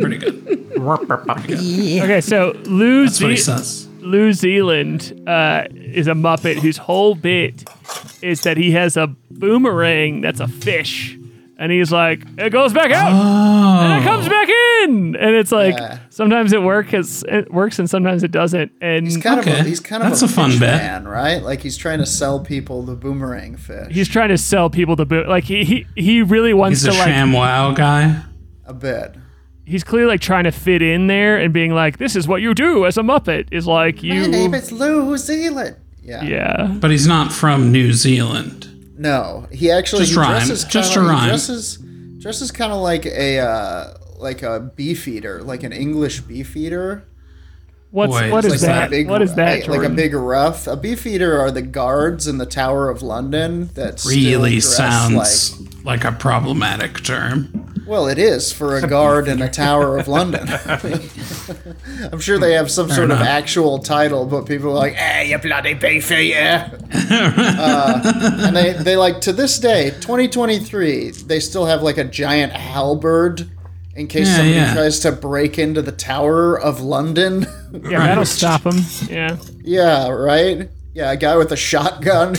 Pretty good. Okay, so Lou, That's what he Ze- says. Lou Zealand uh, is a Muppet whose whole bit is that he has a boomerang that's a fish. And he's like, it goes back out and it comes back in. And it's like, Yeah. sometimes it works, it works and sometimes it doesn't. And He's kind of Okay. a, he's kind of That's a, a fun fish bit. man, right? Like he's trying to sell people the boomerang fish. he's trying to sell people the boot. Like he, he, he really wants He's a to like, sham wow guy. a bit. He's clearly like trying to fit in there and being like, this is what you do as a Muppet is like you. My name is Lou Zealand. Yeah. yeah. But he's not from New Zealand. No, he actually Just he rhyme. dresses Just kinda, a rhyme. He dresses dresses kind of like a uh, like a beef eater, like an English beef eater. What's, Wait, what it's is like that? that big, what is that, like, like a big rough. A beef eater are the guards in the Tower of London that Really dress sounds like. like, a problematic term. Well, it is for a guard in a Tower of London. I'm sure they have some sort of actual title, but people are like, "Hey, you bloody beef eater!" uh, and they, they like to this day, 2023, they still have like a giant halberd in case Yeah, somebody yeah. tries to break into the Tower of London. Yeah, that'll stop him. Yeah. yeah, right. Yeah, a guy with a shotgun.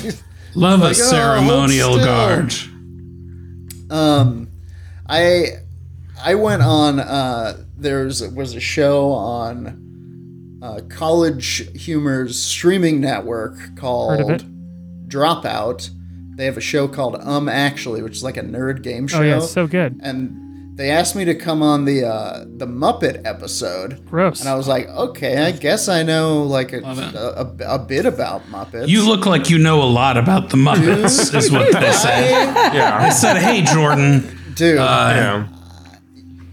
Love Like, a oh, ceremonial still. guard. Um, I I went on. Uh, there's was a show on uh, College Humor's streaming network called Heard of it. Dropout. They have a show called Um Actually, which is like a nerd game show. Oh yeah, it's so good. and they asked me to come on the uh, the Muppet episode, Gross. and I was like, okay, I guess I know like a, a, a, a bit about Muppets. You look like you know a lot about the Muppets, is what they said. They Yeah. said, hey, Jordan, dude. uh, yeah.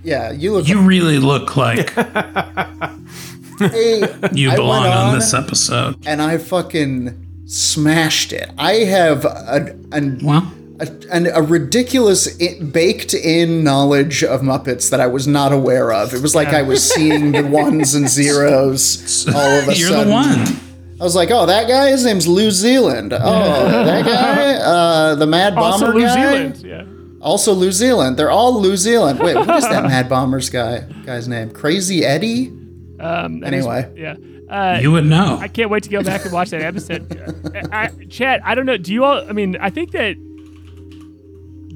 yeah, you look. you really look like hey, you belong on on- this episode. and I fucking smashed it. I have a, an, Well, a, an, a ridiculous i baked in knowledge of Muppets that I was not aware of. It was like I was seeing the ones and zeros all of a you're sudden. the one. I was like, oh, that guy, his name's Lou Zealand. Oh, that guy, uh, the Mad Bomber also New guy. Zealand. Yeah. Also New Zealand. They're all New Zealand. Wait, what is that Mad Bombers guy guy's name? Crazy Eddie? Um, Anyway. yeah. Uh, You would know. I can't wait to go back and watch that episode. I, I, Chad, I don't know. Do you all? I mean, I think that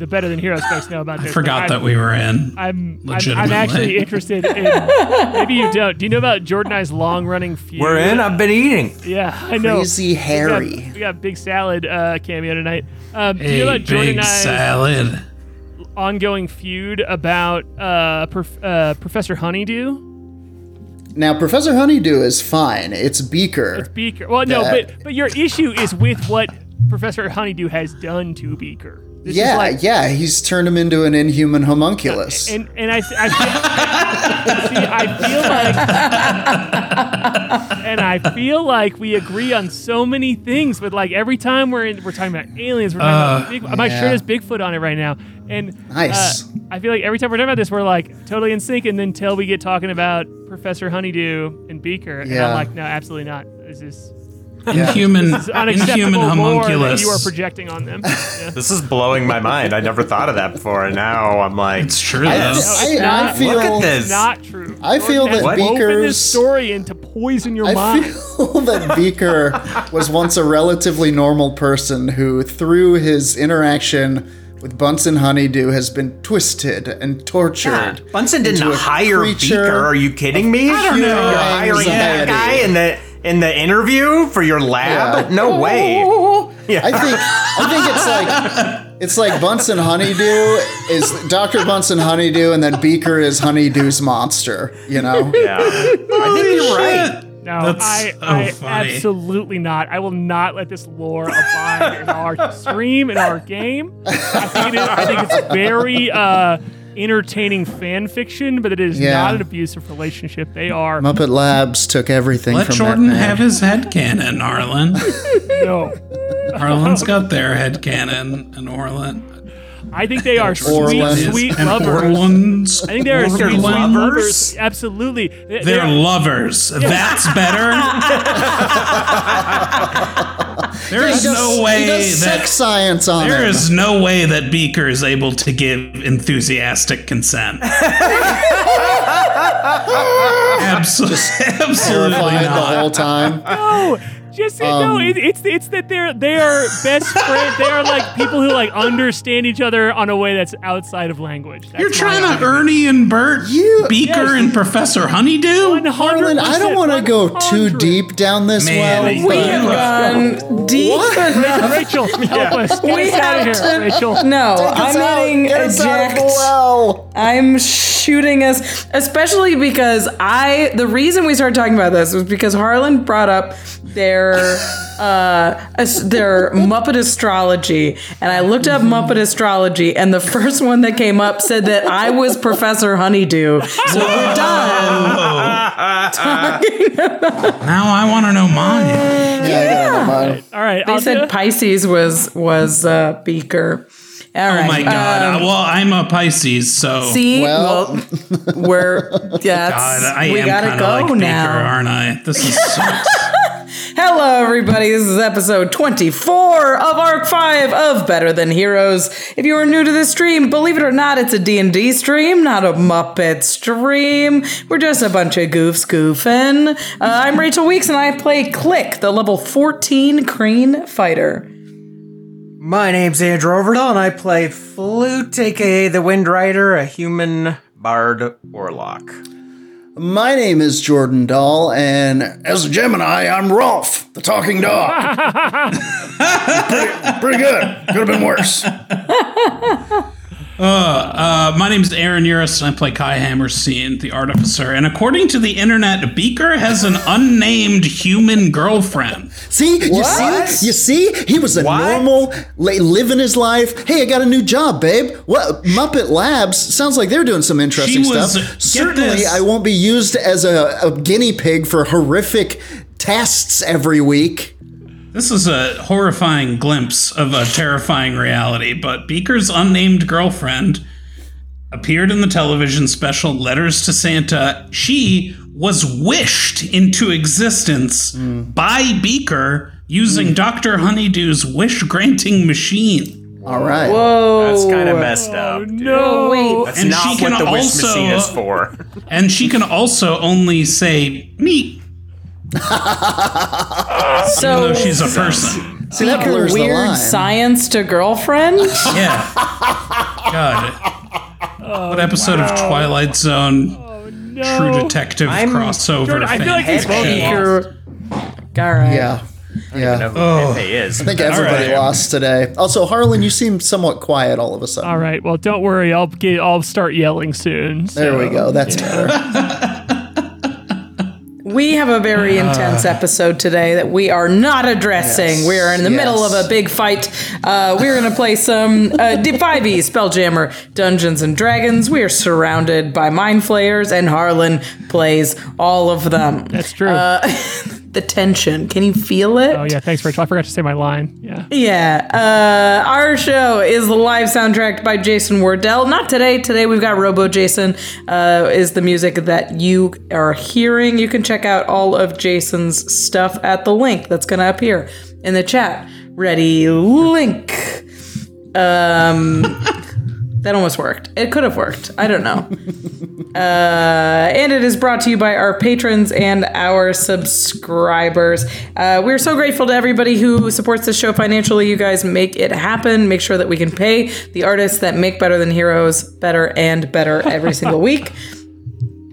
the Better Than Heroes folks know about this. I forgot that we were in. I'm, I'm, I'm, Legitimately. I'm actually interested in. Maybe you don't. Do you know about Jordan and I's long running feud? We're in. I've been eating. Yeah, I know. Crazy We got- Harry. We got, Big Salad uh, cameo tonight. Um, do you Hey, know about Jordan big I's salad. ongoing feud about uh, prof- uh, Professor Honeydew? Now, Professor Honeydew is fine. It's Beaker. It's Beaker. Well, no, That- but but your issue is with what Professor Honeydew has done to Beaker. This is yeah, like- yeah, he's turned him into an inhuman homunculus. And and I I feel, see I feel like and I feel like we agree on so many things. But like every time we're in, we're talking about aliens, we're talking about Big, my yeah. shirt has Bigfoot on it right now, and Nice. uh, I feel like every time we're talking about this, we're like totally in sync, and then until we get talking about Professor Honeydew and Beaker, and I'm Yeah. like, no, absolutely not. This is Inhuman, inhuman homunculus. you are projecting on them. Yeah. This is blowing my mind. I never thought of that before, and now I'm like, It's true, I, though. I, not. I feel Look at this. not true. I feel Jordan that has Beaker's- this story in to poison your I mind. I feel that Beaker was once a relatively normal person who, through his interaction with Bunsen Honeydew, has been twisted and tortured. God, Bunsen didn't hire Beaker. Are you kidding me? I don't know. You're hiring that guy and the in the interview for your lab? Yeah. No way. Yeah. I think I think it's like it's like Bunsen Honeydew is Dr. Bunsen Honeydew, and then Beaker is Honeydew's monster. You know. yeah. I think you're right. No, That's I, so I absolutely not. I will not let this lore abide in our stream in our game. I think, it is, I think it's very uh, entertaining fan fiction, but it is Yeah. not an abusive relationship. They are Muppet Labs took everything Let from Jordan that have his head cannon, Arlen. no. Arlen's got their head cannon, and Orlan. I think they are sweet, Orleans. sweet and lovers. Orleans. I think they are sweet, sweet lovers? lovers. Absolutely. They- They're are- lovers. That's better. there is He does- no he way does that sex science on there him. is no way that Beaker is able to give enthusiastic consent. Absolutely, absolutely terrified the not. whole time. No, just no. Um, it, it's it's that they're they are best friends. They are like people who like understand each other on a way that's outside of language. That's You're trying to. Ernie and Bert, You- Beaker Yes. and Professor Honeydew. Harlan, I don't want to go too deep down this Man, well. you- but- We've gone deep enough. Rachel, help us. Get We us out of here, to. Rachel. No, I'm out- hitting get us out of eject. well. I'm shooting us, especially because I. The reason we started talking about this was because Harlan brought up their uh as- their Muppet astrology, and I looked up Muppet astrology, and the first one that came up said that I was Professor Honeydew. So we're done. Now I want to know mine. Yeah, I got it in mind. All right, They I'll said Pisces was was uh, Beaker. All Oh right. my god! um, Uh, well, I'm a Pisces, so See, Well- well, we're that's God, I we am gotta kind go of like now. Baker, aren't I? This is sucks. Hello, everybody. This is episode 24 of Arc 5 of Better Than Heroes. If you are new to this stream, believe it or not, it's a D&D stream, not a Muppet stream. We're just a bunch of goofs goofing. Uh, I'm Rachel Weeks, and I play Klik, the level 14 Kreen Fighter. My name's Andrew Ovredahl, and I play Flute, aka the Wind Rider, a human bard warlock. My name is Jordan Doll, and as a Gemini, I'm Rolf, the talking dog. pretty, pretty good. Could have been worse. Uh, my is Aaron Urist, and I play Kai Hammerstein, the artificer. And according to the internet, Beaker has an unnamed human girlfriend. See, you see, you see, he was a What? normal, li- living his life. Hey, I got a new job, babe. What Muppet Labs sounds like they're doing some interesting She was- stuff. get Certainly, this. I won't be used as a, a guinea pig for horrific tests every week. This is a horrifying glimpse of a terrifying reality, but Beaker's unnamed girlfriend appeared in the television special Letters to Santa. She was wished into existence mm. by Beaker using mm. Dr. Honeydew's wish granting machine. All right. Whoa. That's kind of messed up. Oh, dude. no. Wait. That's And not she what can the wish also- machine is for. And she can also only say meat, So, though she's a person. See, that Beaker blurs the weird line. science to girlfriend? Yeah. God. what episode of Twilight Zone oh, no. True Detective I'm- crossover? Jordan, I feel like these both fanfiction? lost. Peter. All right. Yeah. I Yeah. know who Oh. Pepe is. I think everybody right. lost today. Also, Harlan, you seem somewhat quiet all of a sudden. All right. Well, don't worry. I'll get. I'll start yelling soon. There we go. That's better. We have a very intense episode today that we are not addressing. Yes, we are in the middle of a big fight. Uh, we're going to play some uh, D5e Spelljammer Dungeons and Dragons. We are surrounded by mind flayers, and Harlan plays all of them. That's true. Uh, the tension. Can you feel it? oh yeah. Thanks, Rachel. I forgot to say my line. Yeah. Yeah. Uh, our show is the live soundtrack by Jason Wardell. Not today. Today we've got Robo Jason. Uh, is the music that you are hearing. You can check out all of Jason's stuff at the link that's going to appear in the chat. Ready, link. Um, that almost worked. It could have worked. I don't know. Uh, and it is brought to you by our patrons and our subscribers. Uh, we're so grateful to everybody who supports the show financially. You guys make it happen. Make sure that we can pay the artists that make Better Than Heroes better and better every single week.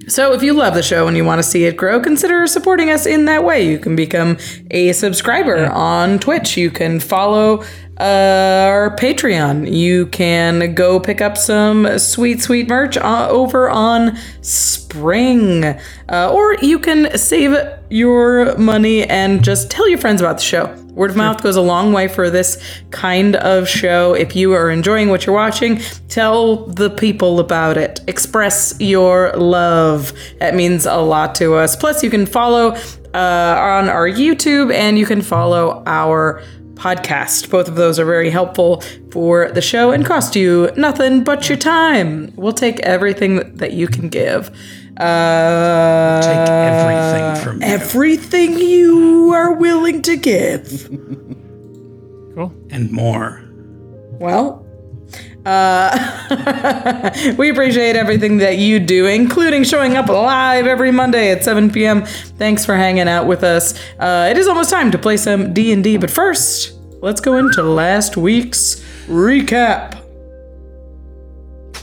So if you love the show and you want to see it grow, consider supporting us in that way. You can become a subscriber on Twitch. You can follow uh, our Patreon. You can go pick up some sweet, sweet merch uh, over on Spring. Uh, or you can save your money and just tell your friends about the show. Word of mouth goes a long way for this kind of show. If you are enjoying what you're watching, tell the people about it. Express your love. That means a lot to us. Plus, you can follow uh, on our YouTube and you can follow our podcast. Both of those are very helpful for the show and cost you nothing but your time. We'll take everything that you can give. Uh, Take everything from you. everything you are willing to give. Cool. and more. Well, Uh, we appreciate everything that you do, including showing up live every Monday at 7 p.m. Thanks for hanging out with us. Uh, it is almost time to play some D&D, but first, let's go into last week's recap.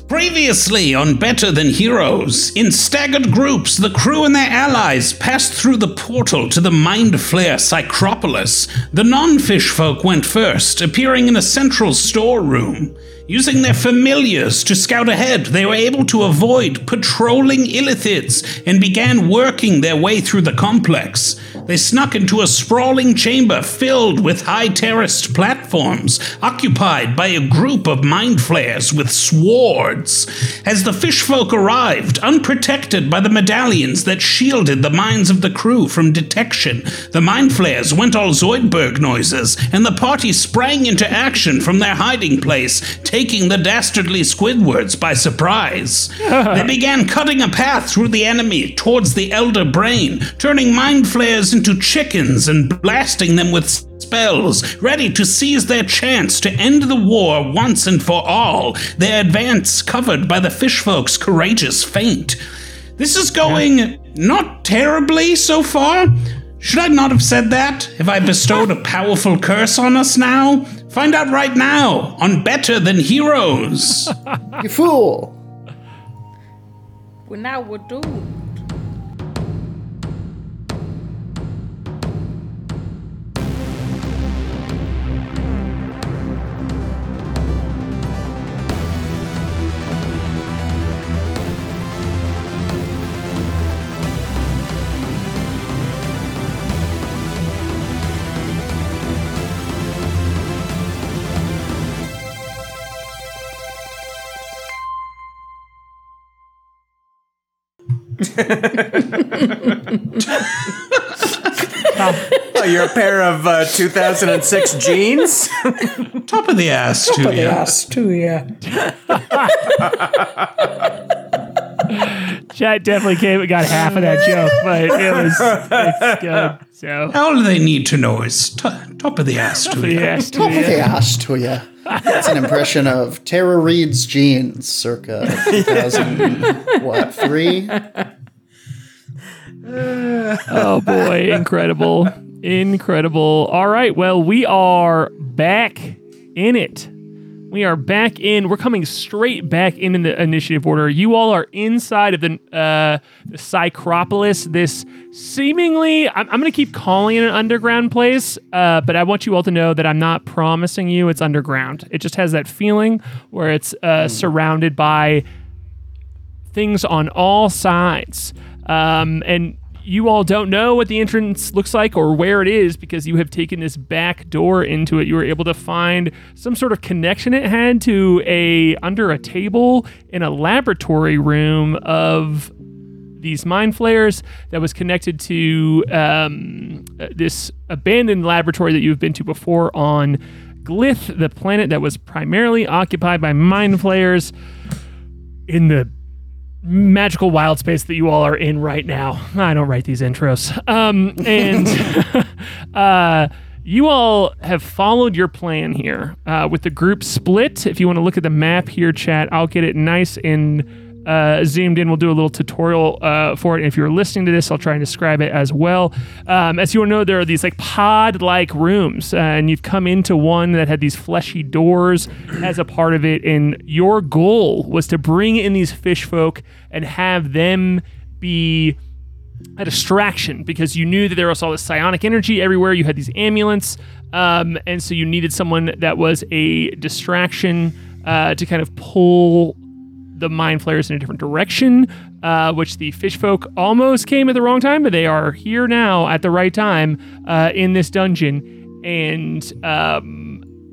Previously on Better Than Heroes, in staggered groups, the crew and their allies passed through the portal to the Mind Flayer Psycropolis. The non fish folk went first, appearing in a central storeroom. Using their familiars to scout ahead, they were able to avoid patrolling illithids and began working their way through the complex. They snuck into a sprawling chamber filled with high terraced platforms, occupied by a group of mind flayers with swords. As the fishfolk arrived, unprotected by the medallions that shielded the minds of the crew from detection, the mind flayers went all Zoidberg noises, and the party sprang into action from their hiding place, taking the dastardly Squidwards by surprise. they began cutting a path through the enemy towards the Elder Brain, turning mind flayers into chickens and blasting them with spells, ready to seize their chance to end the war once and for all, their advance covered by the fishfolk's courageous feint. This is going not terribly so far. Should I not have said that? Have I bestowed a powerful curse on us now? Find out right now on Better Than Heroes. You fool! Well, now we're doomed. Oh, you're a pair of uh, 2006 jeans? Top of the ass top to you. ass, too, yeah. Chat definitely came and got half of that joke, but it was it's good. So All they need to know is t- top of the ass to you. yes, to Top of the ass to ya. That's an impression of Tara Reid's jeans, circa 2000, what, three? Oh boy, incredible. Incredible. All right, well, we are back in it. We are back in. We're coming straight back in, in the initiative order. You all are inside of the, uh, the Psycropolis, this seemingly, I'm, I'm going to keep calling it an underground place, uh, but I want you all to know that I'm not promising you it's underground. It just has that feeling where it's uh, surrounded by things on all sides. Um, and you all don't know what the entrance looks like or where it is because you have taken this back door into it. You were able to find some sort of connection it had to a under a table in a laboratory room of these mind flayers that was connected to um, this abandoned laboratory that you've been to before on Glyth, the planet that was primarily occupied by mind flayers in the magical wild space that you all are in right now. I don't write these intros. Um, and uh, you all have followed your plan here uh, with the group split. If you want to look at the map here, chat, I'll get it nice and uh, zoomed in. We'll do a little tutorial uh, for it. And if you're listening to this, I'll try and describe it as well. Um, as you all know, there are these like pod-like rooms, uh, and you've come into one that had these fleshy doors as a part of it. And your goal was to bring in these fish folk and have them be a distraction because you knew that there was all this psionic energy everywhere. You had these amulets, um, and so you needed someone that was a distraction uh, to kind of pull the mind flayers in a different direction, uh, which the fish folk almost came at the wrong time, but they are here now at the right time uh, in this dungeon. And um,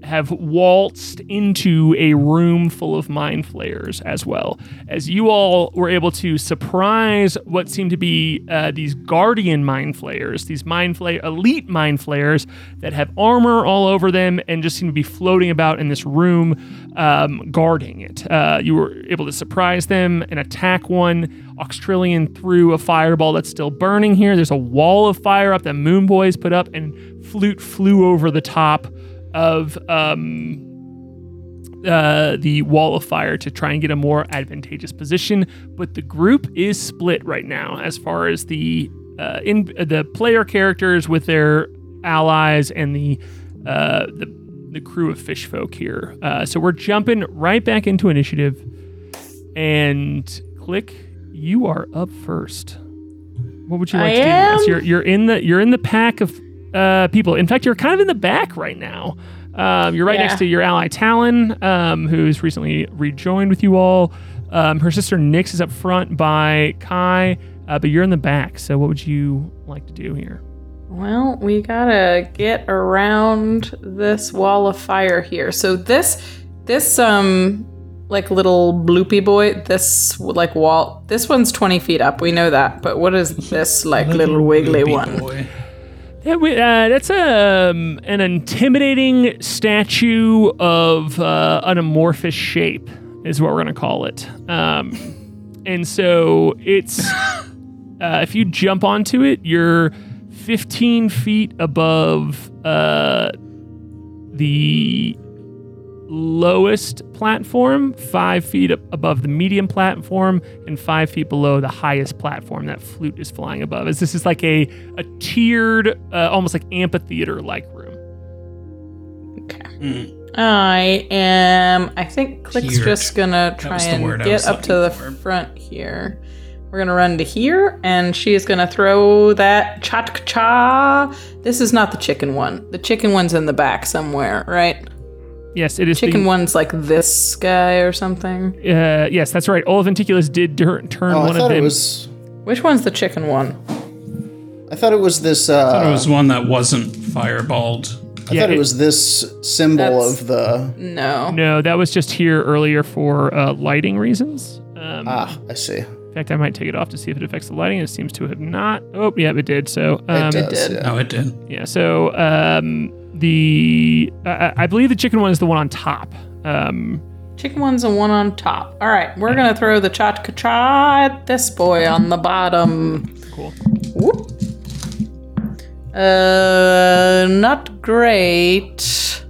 have waltzed into a room full of mind flayers as well. As you all were able to surprise what seemed to be uh, these guardian mind flayers, these mind flay elite mind flayers that have armor all over them and just seem to be floating about in this room um, guarding it. Uh, you were able to surprise them and attack one. Oxtrillion threw a fireball that's still burning here. There's a wall of fire up that Moon Boys put up, and Flute flew over the top of um, uh, the wall of fire to try and get a more advantageous position. But the group is split right now as far as the uh, in the player characters with their allies and the uh, the the crew of fish folk here. Uh, so we're jumping right back into initiative, and Klik. You are up first. What would you like I to do? Yes, am? you're you're in the you're in the pack of uh, people. In fact, you're kind of in the back right now. Um, you're right Yeah. next to your ally Talon, um, who's recently rejoined with you all. Um, her sister Nyx is up front by Kai, uh, but you're in the back. So, what would you like to do here? Well, we gotta get around this wall of fire here. So this, this um, like little bloopy boy, this like wall, this one's twenty feet up. We know that. But what is this like little wiggly one? boy. Yeah, we, uh, that's um, an intimidating statue of uh, an amorphous shape, is what we're gonna call it. Um, and so it's uh, if you jump onto it, you're 15 feet above uh, the lowest platform, five feet above the medium platform, and five feet below the highest platform that flute is flying above. As this is like a a tiered, uh, almost like amphitheater like room. Okay. I am. I think Klik's Tiered. just gonna try and get up to the for. front here. We're gonna run to here, and she's gonna throw that chatkcha. This is not the chicken one. The chicken one's in the back somewhere, right? Yes, it is. Chicken the, one's like this guy or something. Uh, yes, that's right. Olaf Anticulus did tur- turn Oh, I one of them. it was. Which one's the chicken one? I thought it was this. I thought It Uh, was one that wasn't fireballed. I yeah, thought it, it- was this symbol of the. No. no, that was just here earlier for uh, lighting reasons. Um, Ah, I see. In fact, I might take it off to see if it affects the lighting. It seems to have not. Oh, yeah, it did. So, um, It does. did. Yeah. No, it did. Yeah. So um, the I I believe the chicken one is the one on top. Um, Chicken one's the one on top. All right, we're gonna throw the chat cha at this boy on the bottom. cool. Whoop. Uh, not great.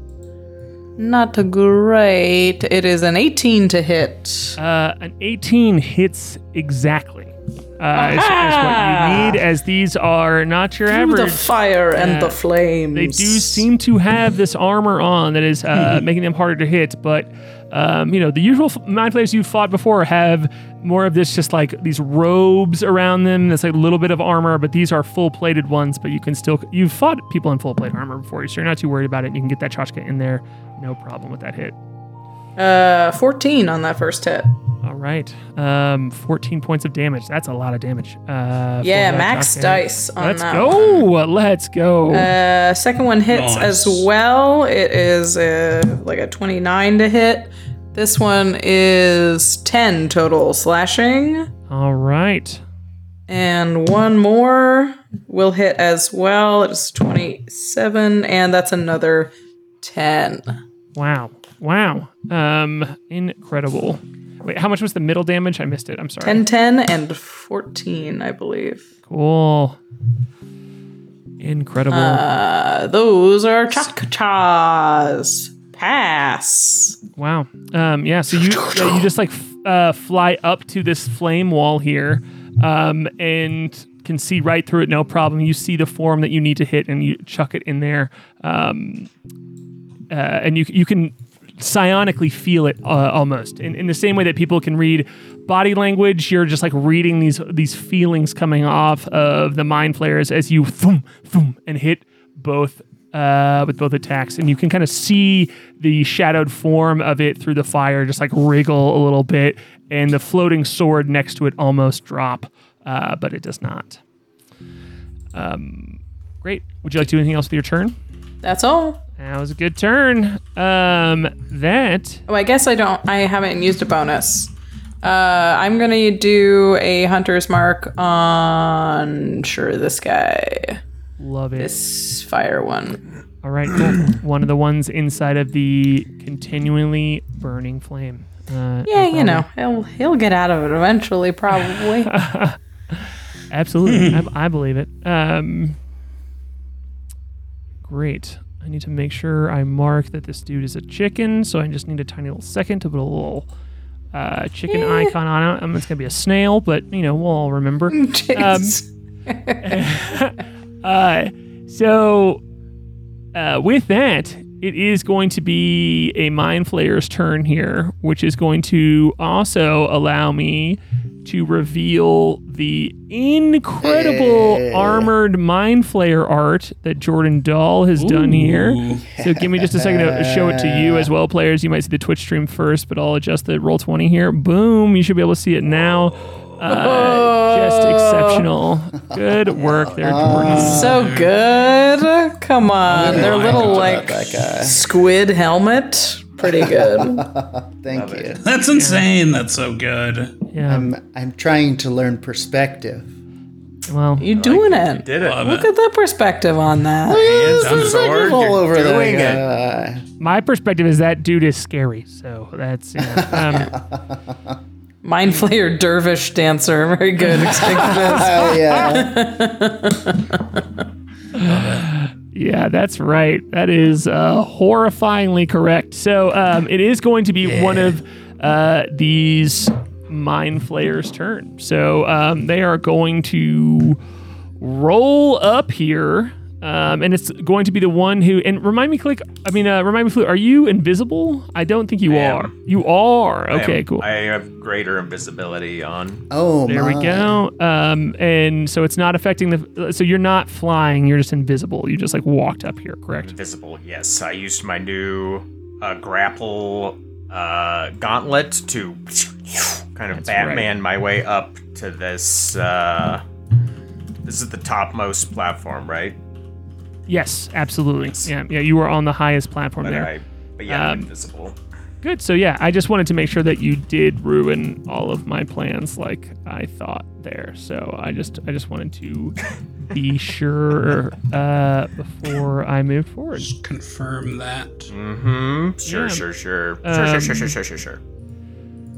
Not great. It is an 18 to hit. Uh, an 18 hits exactly. Uh, is, is what you need, as these are not your average. Through the average. fire and the flames. They do seem to have this armor on that is uh, making them harder to hit, but um, you know the usual f- mind flayers you've fought before have more of this, just like these robes around them. That's like a little bit of armor, but these are full plated ones. But you can still you've fought people in full plate armor before, so you're not too worried about it. You can get that chatkcha in there, no problem with that hit. Uh, 14 on that first hit. All right, um, 14 points of damage. That's a lot of damage. Uh, Yeah, max chatkcha. dice on that. Let's that go. Let's go. Uh, second one hits Nice. as well. It is uh, like a 29 to hit. This one is 10 total slashing. All right. And one more will hit as well. It's 27, and that's another 10. Wow. Wow. Um, incredible. Wait, how much was the middle damage? I missed it. I'm sorry. 10, 10, and 14, I believe. Cool. Incredible. Uh, those are chas. Pass. wow. Um, yeah. So you yeah, you just like f- uh, fly up to this flame wall here, um, and can see right through it, no problem. You see the form that you need to hit, and you chuck it in there. Um, uh, and you you can psionically feel it uh, almost in, in the same way that people can read body language. You're just like reading these these feelings coming off of the mind flayers as you thum thum and hit both. Uh, with both attacks, and you can kind of see the shadowed form of it through the fire, just like wriggle a little bit, and the floating sword next to it almost drop, uh, but it does not. Um, great. Would you like to do anything else with your turn? That's all. That was a good turn. Um, that Oh, I guess I don't. I haven't used a bonus. Uh, I'm gonna do a hunter's mark on sure this guy, love it. this fire one. All right, cool. one of the ones inside of the continually burning flame. Uh, Yeah, you know he'll he'll get out of it eventually, probably. absolutely. I, I believe it. Um, great. I need to make sure I mark that this dude is a chicken. So I just need a tiny little second to put a little uh, chicken icon on it. Um, it's gonna be a snail, but you know we'll all remember. Jeez. Uh, so, uh, with that, it is going to be a Mind Flayer's turn here, which is going to also allow me to reveal the incredible Hey. armored Mind Flayer art that Jordan Doll has done here. So, give me just a second to show it to you as well, players. You might see the Twitch stream first, but I'll adjust the roll 20 here. Boom. You should be able to see it now. Uh, just exceptional. Good work there, Jordan. so good. Come on. Their I little like about that guy. squid helmet. Pretty good. Thank you. That's insane. That's so good. Yeah. I'm I'm trying to learn perspective. Well, You doing it? Did it. Love Look it. at the perspective on that. Hands on sword. all You're over doing it. guy. my perspective is that dude is scary. So that's you know, um, Mind Flayer Dervish dancer. Very good. Stick to. Hell yeah. Yeah, that's right. That is uh, horrifyingly correct. So um, it is going to be one of uh, these mind flayers' turn. So um, they are going to roll up here. Um, and it's going to be the one who and remind me, Klik. I mean, uh, remind me, Flute. Are you invisible? I don't think you I am. are. You are. I Okay, am- cool. I have greater invisibility on. Oh There my. we go. Um, and so it's not affecting the. So you're not flying. You're just invisible. You just like walked up here, correct? Invisible, yes. I used my new uh, grapple uh, gauntlet to kind of That's Batman my way up to this. Uh, this is the topmost platform, right? Yes, absolutely. Yeah, yeah. You were on the highest platform But there. I, but yeah, Um, invisible. Good. So yeah, I just wanted to make sure that you did ruin all of my plans, like I thought there. So I just, I just wanted to be sure uh, before I move forward. Just confirm that. Mm-hmm. Sure, yeah. sure, sure, sure, Um, sure, sure, sure, sure, sure, sure.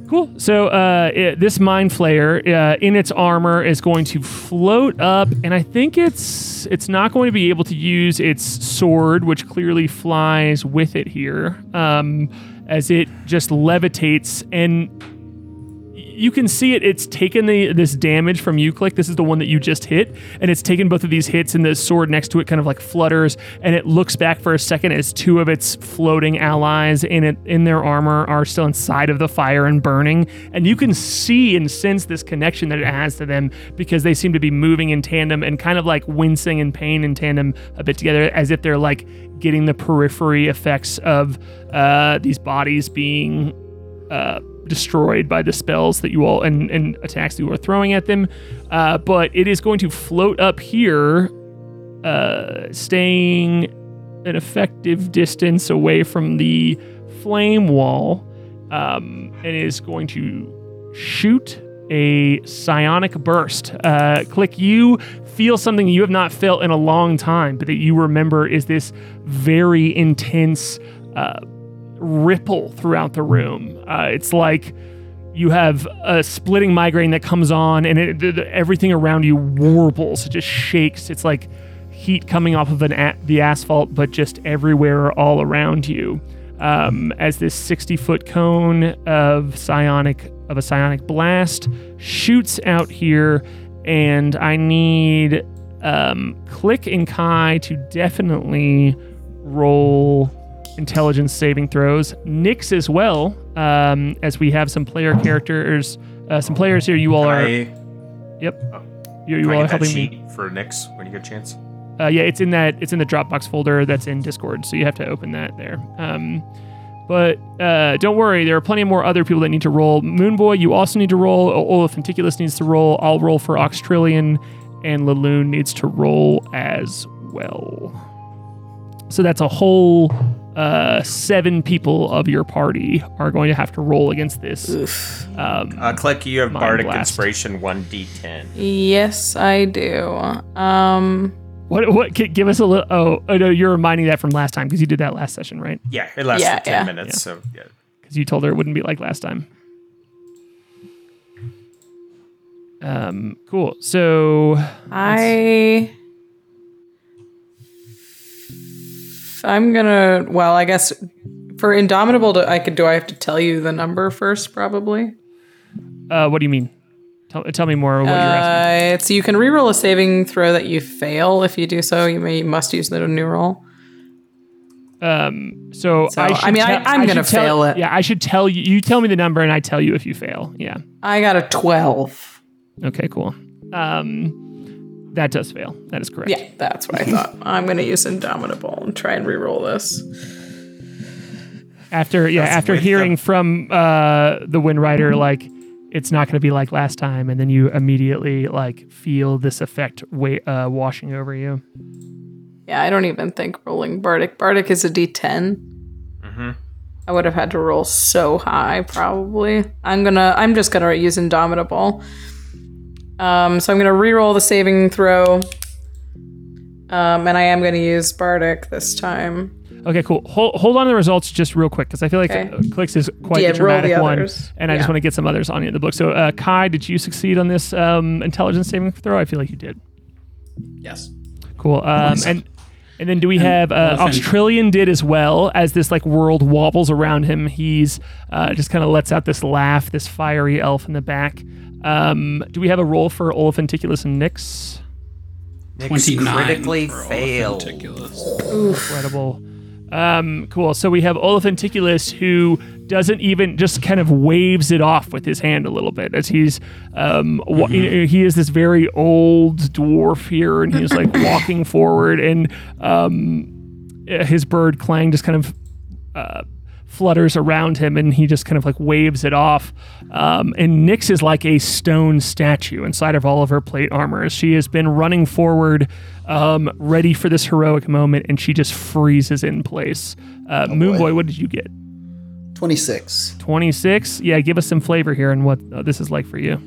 Cool. So uh, it, this mind flayer uh, in its armor is going to float up, and I think it's it's not going to be able to use its sword, which clearly flies with it here, um, as it just levitates and. You can see it. It's taken the this damage from you. Klik. This is the one that you just hit, and it's taken both of these hits, and the sword next to it kind of like flutters, and it looks back for a second as two of its floating allies in it in their armor are still inside of the fire and burning, and you can see and sense this connection that it has to them because they seem to be moving in tandem and kind of like wincing in pain in tandem a bit together, as if they're like getting the periphery effects of uh, these bodies being uh, destroyed by the spells that you all and, and attacks you are throwing at them. Uh, but it is going to float up here, uh, staying an effective distance away from the flame wall, um, and is going to shoot a psionic burst. Uh, click you feel something you have not felt in a long time, but that you remember is this very intense uh, ripple throughout the room. Uh, it's like you have a splitting migraine that comes on, and it, th- th- everything around you warbles. It just shakes. It's like heat coming off of an a- the asphalt, but just everywhere, all around you. Um, as this 60 foot cone of psionic of a psionic blast shoots out here, and I need um, Klik and Kai to definitely roll intelligence saving throws. Nyx as well, um, as we have some player characters, uh, some players here. You all are, I, yep, you, you all are helping me. for Nyx when you get a chance? Uh, yeah, it's in that it's in the Dropbox folder that's in Discord, so you have to open that there. Um, but uh, don't worry, there are plenty more other people that need to roll. Moonboy, you also need to roll. Olaf Anticulus needs to roll. I'll roll for Oxtrillion, and Laloon needs to roll as well. So that's a whole uh, seven people of your party are going to have to roll against this. Um, Uh, Klik, you have Bardic Blast. Inspiration 1d10. Yes, I do. Um, what? What? Give us a little. Oh, oh, no, you're reminding that from last time because you did that last session, right? Yeah, it lasts Yeah, for 10 yeah. minutes, so yeah. because you told her it wouldn't be like last time. Um, cool. So I I'm gonna. Well, I guess for Indomitable, do I could. Do I have to tell you the number first? Probably. Uh, what do you mean? Tell, tell me more what you're asking. Uh, so you can reroll a saving throw that you fail. If you do so, you may must use the new roll. Um, so, So, I, I mean, I- tell- I'm should gonna tell- fail it. Yeah, I should tell you. You tell me the number, and I tell you if you fail. Yeah. I got a twelve. Okay. Cool. Um, that does fail. That is correct. Yeah, that's what I thought. I'm gonna use Indomitable and try and reroll this. After yeah, after with hearing from uh the Wind Rider, like it's not going to be like last time, and then you immediately like feel this effect wa- uh, washing over you. Yeah, I don't even think rolling Bardic. Bardic is a D10. I would have had to roll so high, probably. I'm gonna. I'm just gonna use Indomitable. Um, so I'm gonna re-roll the saving throw. Um, and I am gonna use Bardic this time. Okay, cool. Hold, hold on to the results just real quick because I feel like Okay. uh, Kliks is quite Yeah, the roll the dramatic one, others. and I just want to get some others on you in the book. So, uh, Kai, did you succeed on this um, intelligence saving throw? I feel like you did. Yes. Cool. Um, and and then do we have uh, elephant. Australian did as well as this like world wobbles around him. He's uh, just kind of lets out this laugh, this fiery elf in the back. Um, do we have a roll for Olafenticulus and Nyx? Nyx 29 critically failed. Incredible. Um, cool. So we have Olafenticulus who doesn't even just kind of waves it off with his hand a little bit as he's um wa- he is this very old dwarf here and he's like walking forward and um his bird clang just kind of uh, flutters around him and he just kind of like waves it off. Um, and Nyx is like a stone statue inside of all of her plate armor. She has been running forward, um, ready for this heroic moment, and she just freezes in place. Uh, Moonboy, what did you get? 26. 26? Yeah, give us some flavor here and what uh, this is like for you.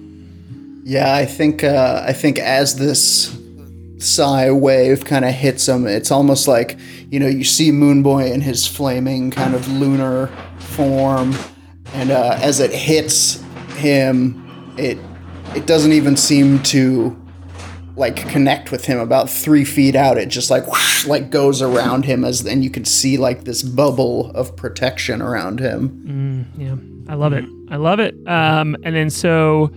Yeah, I think uh, I think as this psi wave kind of hits him, it's almost like you know you see Moon Boy in his flaming kind of lunar form, and uh, as it hits him, it it doesn't even seem to like connect with him about three feet out. It just like whoosh, like goes around him as and you can see like this bubble of protection around him. Yeah, I love it. I love it. Um, and then so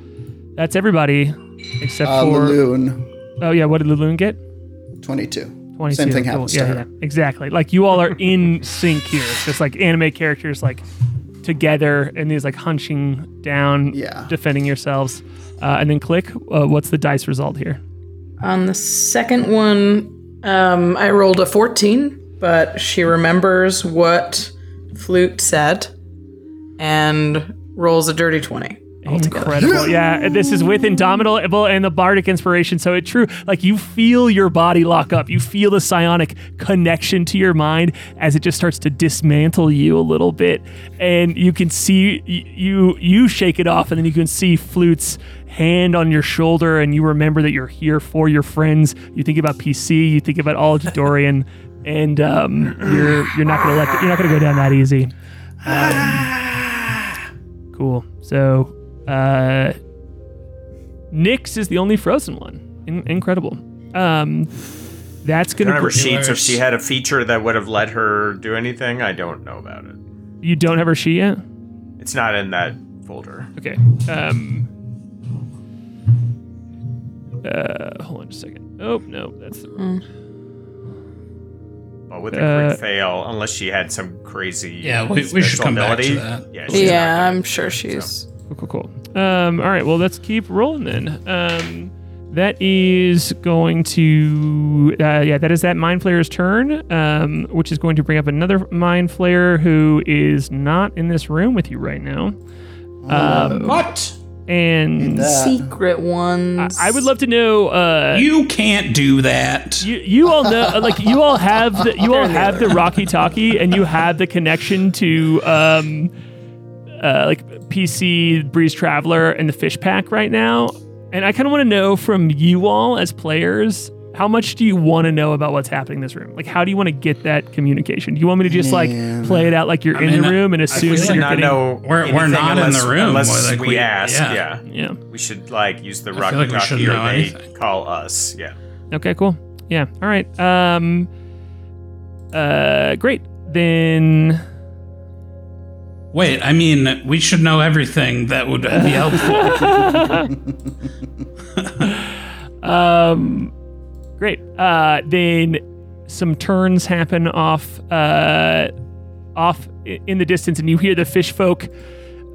that's everybody except Uh, for. Laloon, Oh, yeah, what did Laloon get? 22. 22. Same thing Cool. happens yeah, to her. Yeah, exactly. Like you all are in sync here. It's just like anime characters like together and these like hunching down, Yeah. defending yourselves. Uh, and then Klik. Uh, what's the dice result here? On the second one, um, I rolled a 14, but she remembers what Flute said and rolls a dirty 20. Incredible. Yeah, this is with Indomitable and the Bardic inspiration. So it true, like you feel your body lock up. You feel the psionic connection to your mind as it just starts to dismantle you a little bit. And you can see you you shake it off and then you can see Flute's hand on your shoulder and you remember that you're here for your friends. You think about PC, you think about all of Dorian and um, you're you're not gonna let you're not gonna go down that easy. Um, cool. So uh, Nyx is the only frozen one. In- incredible. Um, that's gonna. don't have her sheets. If she had a feature that would have let her do anything, I don't know about it. you don't have her sheet yet. It's not in that folder. Okay. Um. Uh, hold on just a second. Oh no, that's the wrong. But with a Uh, crit fail, unless she had some crazy Yeah, we- we should special come back to that. Yeah, Yeah, I'm sure she's. Cool, cool, cool. Um, all right, well, let's keep rolling then. Um, that is going to, uh, yeah, that is that Mind Flayer's turn, um, which is going to bring up another Mind Flayer who is not in this room with you right now. Um, What? and Secret ones. I would love to know. Uh, You can't do that. you, you all know, like you all have the, you all have the Rocky Talkie, and you have the connection to um, uh, like PC Breeze Traveler and the Fish Pack right now. And I kind of want to know from you all as players, how much do you want to know about what's happening in this room? Like, how do you want to get that communication? Do you want me to just Man. like play it out like you're in mean, the room and I assume We that you're not getting? know. We're- we're anything not in the room, unless like, we, we- ask. yeah. Yeah. Yeah. we should like use the feel Rocky like we or they anything. call us. Yeah. Okay, cool. Yeah. All right. Um Uh, great. Then Wait, I mean, we should know everything that would be helpful. Great. Uh, then some turns happen off, uh, off in the distance, and you hear the fish folk.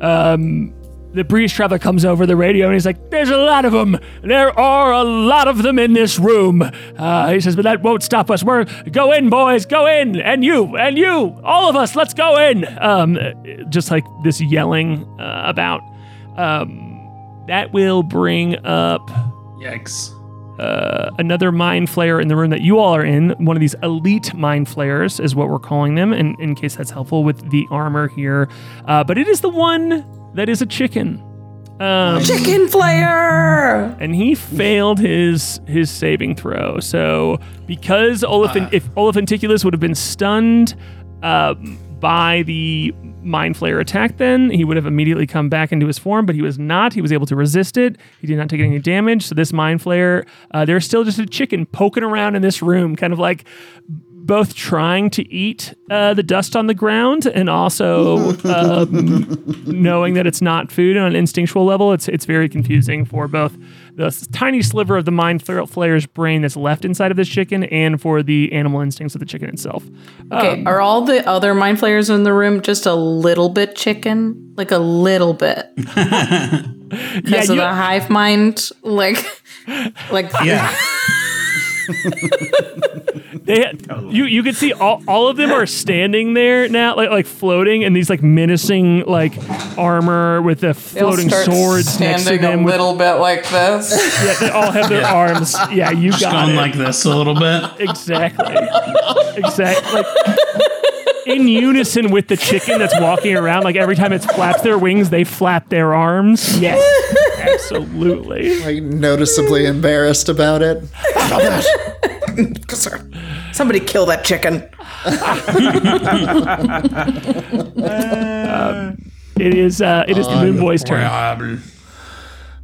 Um, the breeze traveler comes over the radio and he's like, "There's a lot of them. There are a lot of them in this room." Uh, he says, "But that won't stop us. We're go in, boys, go in, and you, and you, all of us, let's go in." Um, just like this yelling uh, about. Um, that will bring up Yikes. uh, another mind flayer in the room that you all are in. One of these elite mind flayers is what we're calling them, in, in case that's helpful with the armor here. Uh, but it is the one that is a chicken. Um, Chicken Flayer! and he failed his his saving throw. So because Olaf, if Olafenticulus would have been stunned um, by the mind flayer attack, then he would have immediately come back into his form. But he was not. He was able to resist it. He did not take any damage. So this mind flayer, uh, there's still just a chicken poking around in this room, kind of like both trying to eat uh, the dust on the ground and also um, knowing that it's not food on an instinctual level. It's it's very confusing for both the tiny sliver of the mind flayer's brain that's left inside of this chicken and for the animal instincts of the chicken itself. Okay, are all the other mind flayers in the room just a little bit chicken? Like a little bit? Yeah, Because of you- the hive mind? Like, like Yeah. They, you you could see all, all of them are standing there now, like like floating, and these like menacing like armor with the floating swords next to them. A with- little bit like this. yeah, they all have their arms. Yeah, you Just got going it. like this a little bit. exactly, exactly. Like in unison with the chicken that's walking around. Like every time it flaps their wings, they flap their arms. Yes, absolutely. Like noticeably embarrassed about it. Somebody kill that chicken. It is. Uh, it is the Moon Boy's turn.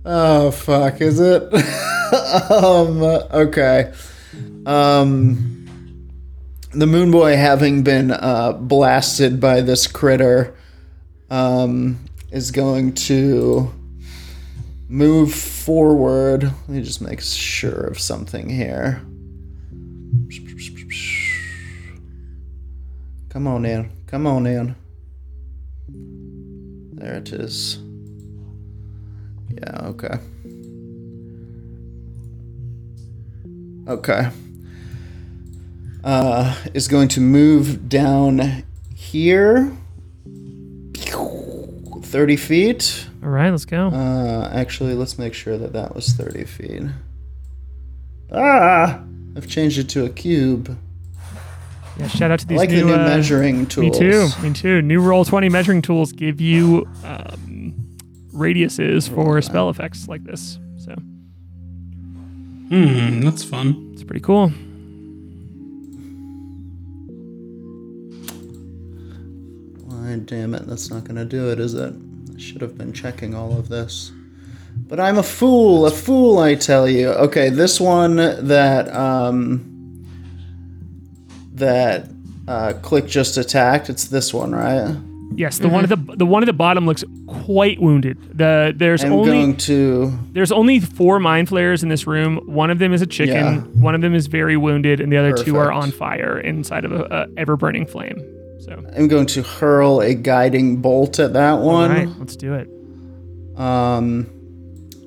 Oh fuck, is it? um okay. Um the Moon Boy having been uh blasted by this critter um is going to move forward. Let me just make sure of something here. Come on in. Come on in. There it is. Yeah, okay. Okay. Uh, is going to move down here. 30 feet. All right, let's go. Uh, actually, let's make sure that that was 30 feet. Ah! I've changed it to a cube. Yeah, shout out to I these like new, the new uh, measuring tools. Me too. Me too. New Roll20 measuring tools give you um, radiuses for spell effects like this. So Hmm, that's fun. it's pretty cool. Why, damn it, that's not gonna do it, is it? I should have been checking all of this. But I'm a fool, a fool, I tell you. Okay, this one that, um, that, uh, Klik just attacked, it's this one, right? Yes, the one at the the one at the bottom looks quite wounded. The there's I'm only going to, there's only four mind flayers in this room. One of them is a chicken. Yeah. One of them is very wounded, and the other two are on fire inside of a, a ever burning flame. So I'm going to hurl a guiding bolt at that one. right, let's do it. Um,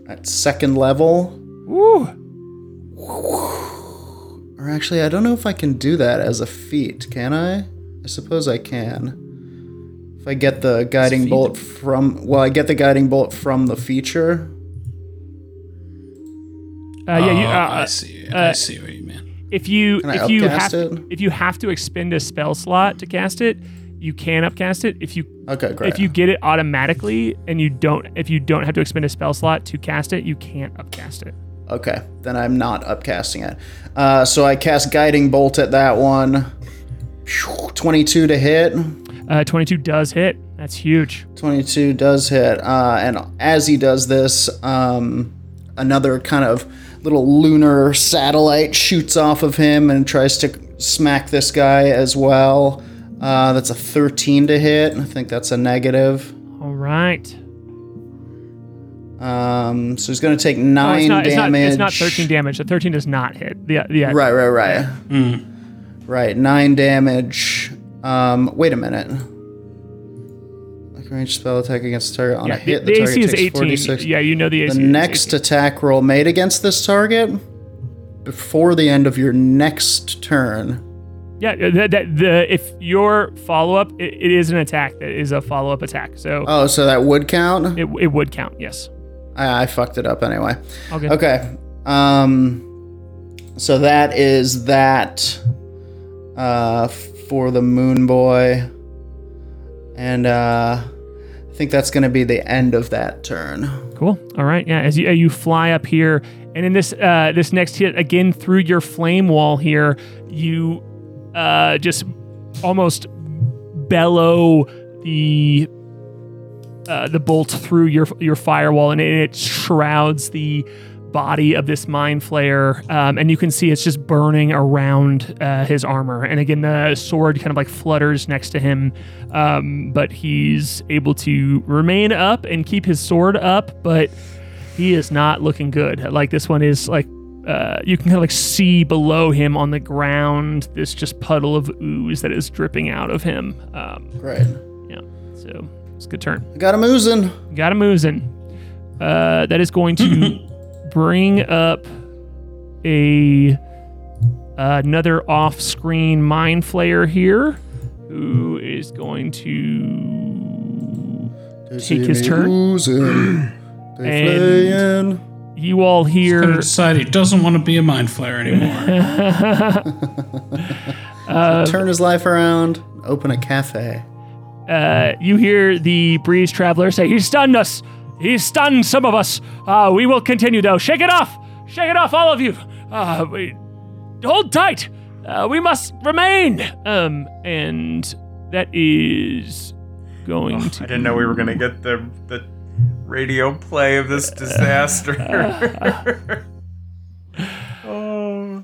at second level. Woo! Or actually, I don't know if I can do that as a feat. Can I? I suppose I can. If I get the guiding bolt from, well, I get the guiding bolt from the feature. Uh, yeah, you, Oh, uh, I see. I see what you mean. if you Can if you have it? if you have to expend a spell slot to cast it, you can upcast it. If you Okay, great. if you get it automatically and you don't if you don't have to expend a spell slot to cast it, you can't upcast it. Okay, then I'm not upcasting it. Uh, so I cast guiding bolt at that one. 22 to hit. Uh, 22 does hit. That's huge. 22 does hit. Uh, and as he does this, um, another kind of little lunar satellite shoots off of him and tries to smack this guy as well. Uh, that's a 13 to hit. I think that's a negative. All right. Um, so he's going to take Oh, nine it's, not, it's, not, damage. it's not 13 damage. The 13 does not hit. Yeah, yeah. Right, right, right. Right, nine damage. Um, wait a minute. Like range spell attack against the target on Yeah, a hit. the, The, the target AC is takes 18. 46. Yeah, you know the AC. The is next 18. attack roll made against this target before the end of your next turn. Yeah, that, that, the if your follow up, it, it is an attack. That is a follow up attack. So Oh, so that would count? it, it would count. Yes. I, I fucked it up anyway. Okay. Okay. Um, so that is that uh, for the Moon Boy. And uh, I think that's going to be the end of that turn. Cool. All right. Yeah. As you, uh, you fly up here, and in this uh, this next hit again through your flame wall here, you uh, just almost bellow the uh, the bolt through your your firewall, and it, it shrouds the body of this mind flayer, um, and you can see it's just burning around uh, his armor. And again, the sword kind of like flutters next to him, um, but he's able to remain up and keep his sword up, but he is not looking good. Like this one is like. Uh, you can kind of like see below him on the ground this just puddle of ooze that is dripping out of him. Um, Great. yeah, so it's a good turn. Got him oozing. Got him oozing. Uh, that is going to bring up a another off-screen mind flayer here, who is going to take his turn. Oozing. They And- You all Gonna decide he doesn't want to be a mind flayer anymore. Turn his life around. Open a cafe. Uh, you hear the breeze traveler say, "He stunned us. He stunned some of us. Uh, we will continue though. Shake it off. Shake it off, all of you. Uh, we, hold tight. Uh, we must remain." Um, and that is going I to. I didn't know we were gonna get the the radio play of this disaster.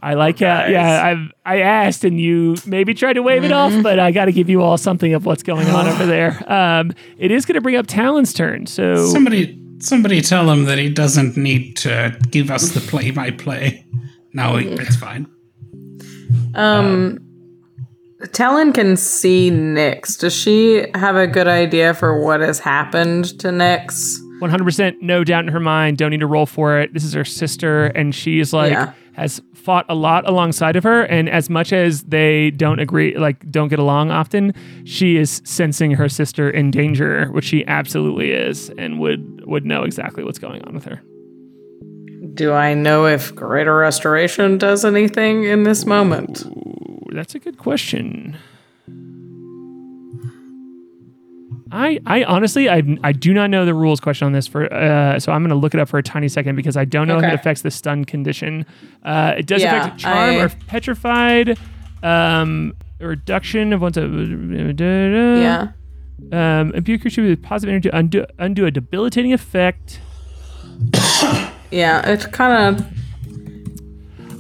I like how, guys. yeah, I I asked and you maybe tried to wave it off, but I got to give you all something of what's going on over there. Um, it is going to bring up Talon's turn. So somebody, somebody tell him that he doesn't need to give us the play-by-play. No, it's fine. Um, Talon can see Nyx. Does she have a good idea for what has happened to Nyx? 100% no doubt in her mind don't need to roll for it this is her sister and she's like Yeah. Has fought a lot alongside of her and as much as they don't agree like don't get along often she is sensing her sister in danger which she absolutely is and would would know exactly what's going on with her Do I know if Greater Restoration does anything in this moment? Ooh, that's a good question I, I honestly I, I do not know the rules question on this for uh, so I'm gonna look it up for a tiny second because I don't know if it affects the stun condition. Uh, it does Yeah, affect charm I- or petrified, um, reduction of one's a Yeah. um, imbue creature with positive energy undo, undo a debilitating effect. Yeah, it's kind of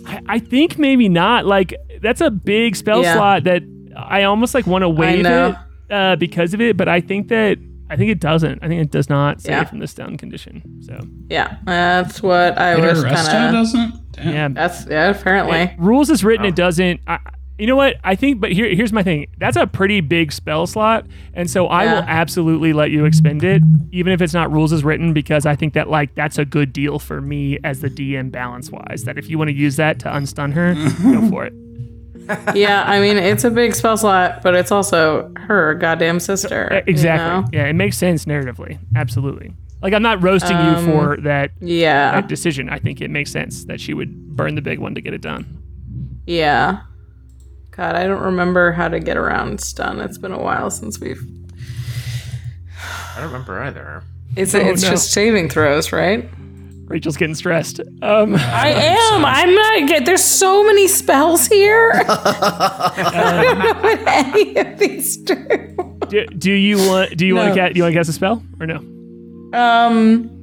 I, I think maybe not. Like that's a big spell Yeah. slot that I almost like want to waive it uh, because of it, but I think that I think it doesn't. I think it does not save Yeah. from the stun condition. So yeah. That's what I Peter was Resta kind of. doesn't. Damn. yeah, That's yeah. Apparently. It- rules is written, it doesn't. I, you know what? I think, but here, here's my thing. That's a pretty big spell slot, and so I will absolutely let you expend it, even if it's not rules as written, because I think that like that's a good deal for me as the DM balance wise. That if you want to use that to unstun her, go for it. Yeah. I mean, it's a big spell slot, but it's also her goddamn sister. you Uh, Exactly. know? Yeah, it makes sense narratively. Absolutely. Like I'm not roasting you for that, Yeah. that decision. I think it makes sense that she would burn the big one to get it done. Yeah. God, I don't remember how to get around stun. It's been a while since we've. I don't remember either. It's Oh, it's no. just saving throws, right? Rachel's getting stressed. Um, I am. I'm not. Get, there's so many spells here. I don't know what any of these do. do, do you want? Do you want to get? Do you want to guess a spell or no? Um.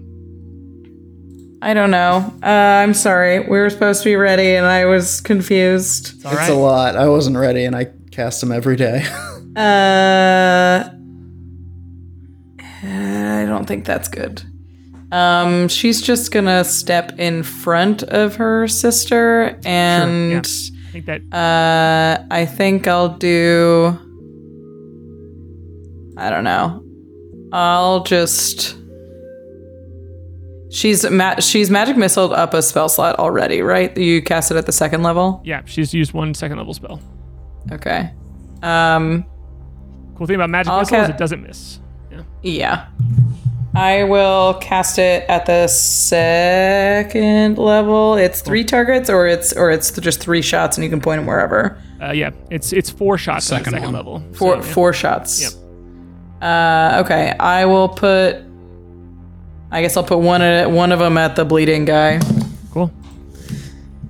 I don't know. Uh, I'm sorry. We were supposed to be ready, and I was confused. All It's right. a lot. I wasn't ready, and I cast them every day. Uh, I don't think that's good. Um, she's just gonna step in front of her sister, and I think that uh, I think I'll do. I don't know. I'll just. She's ma- she's magic missiled up a spell slot already, right? You cast it at the second level. yeah, she's used one second level spell. Okay. Um. Cool thing about magic I'll missile is it doesn't miss. Yeah. Yeah. I will cast it at the second level. It's three targets, or it's or it's just three shots, and you can point them wherever. Uh, yeah, it's it's four shots on the Second second level. Four So, yeah. four shots. Yep. Uh, okay, I will put. I guess I'll put one at one of them at the bleeding guy. Cool.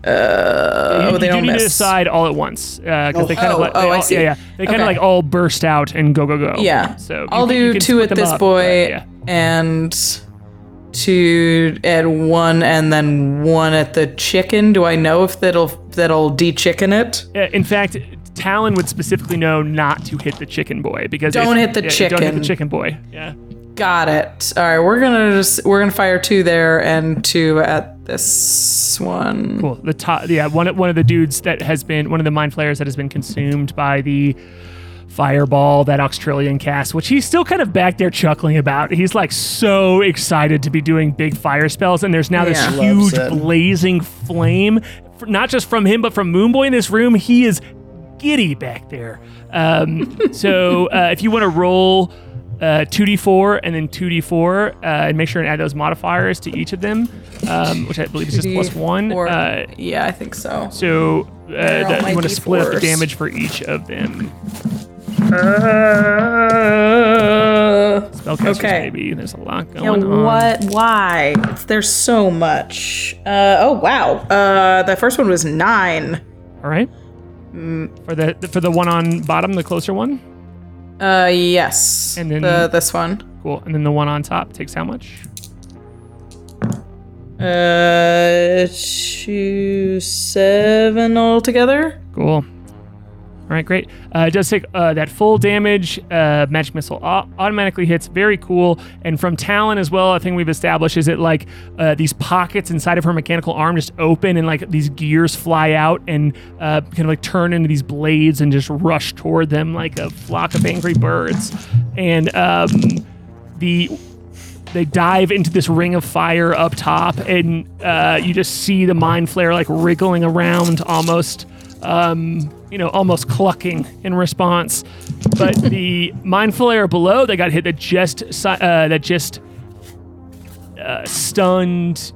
Uh, you, oh, they you don't do need to miss. decide all at once because they kind Oh, of like, oh, they I see. yeah yeah they kind of Okay. like all burst out and go go go. Yeah. So I'll can- you do can two at this up, boy but yeah. And two at one, and then one at the chicken. Do I know if that'll that'll de-chicken it? Uh, In fact, Talon would specifically know not to hit the chicken boy because Don't hit the yeah, Don't hit chicken. the chicken boy. Yeah. Got it. All right, we're gonna just we're gonna fire two there and two at this one. Cool. The top, yeah, one one of the dudes that has been one of the mind flayers that has been consumed by the fireball that Oxtrillion cast, which he's still kind of back there chuckling about. He's like so excited to be doing big fire spells, and there's now Yeah. this Loves huge it. blazing flame, not just from him but from Moonboy in this room. He is giddy back there. Um, so uh, if you want to roll. Uh, 2d4 and then 2d4 uh, and make sure and add those modifiers to each of them um, which i believe is just plus one Or- uh, yeah, I think so. so uh, that- you want to split up the damage for each of them. Uh, Spellcasters, Okay. maybe. There's a lot yeah, going on. what? Why? There's so much. Uh, oh wow. Uh, the first one was nine. All right. Mm. For the for the one on bottom, the closer one. Uh, yes. And then- the this one. Cool. And then the one on top takes how much? Uh, two seven altogether. Cool. All right, great. Uh, it does take uh, that full damage. Uh, magic missile au- automatically hits. Very cool. And from Talon as well, I think we've established is it like uh, these pockets inside of her mechanical arm just open and like these gears fly out and uh, kind of like turn into these blades and just rush toward them like a flock of angry birds. And um, the they dive into this ring of fire up top, and uh, you just see the mind flayer like wriggling around, almost, um, you know, almost clucking in response. But the mind flayer below they got hit that just uh, that just uh, stunned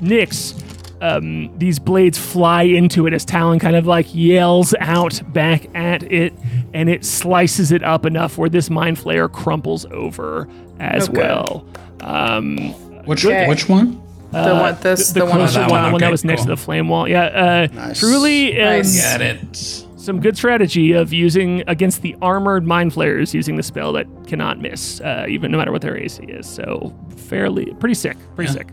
Nyx. Um, these blades fly into it as Talon kind of like yells out back at it, and it slices it up enough where this mind flayer crumples over as Okay. well. Um, Which Okay. which one? The one this the, one. closer that one, one, the one that okay, was next to the flame wall. Yeah, uh, Nice. truly um, Nice. Get it. some good strategy of using against the armored mind flayers using the spell that cannot miss, uh, even no matter what their AC is. So fairly pretty sick, pretty sick.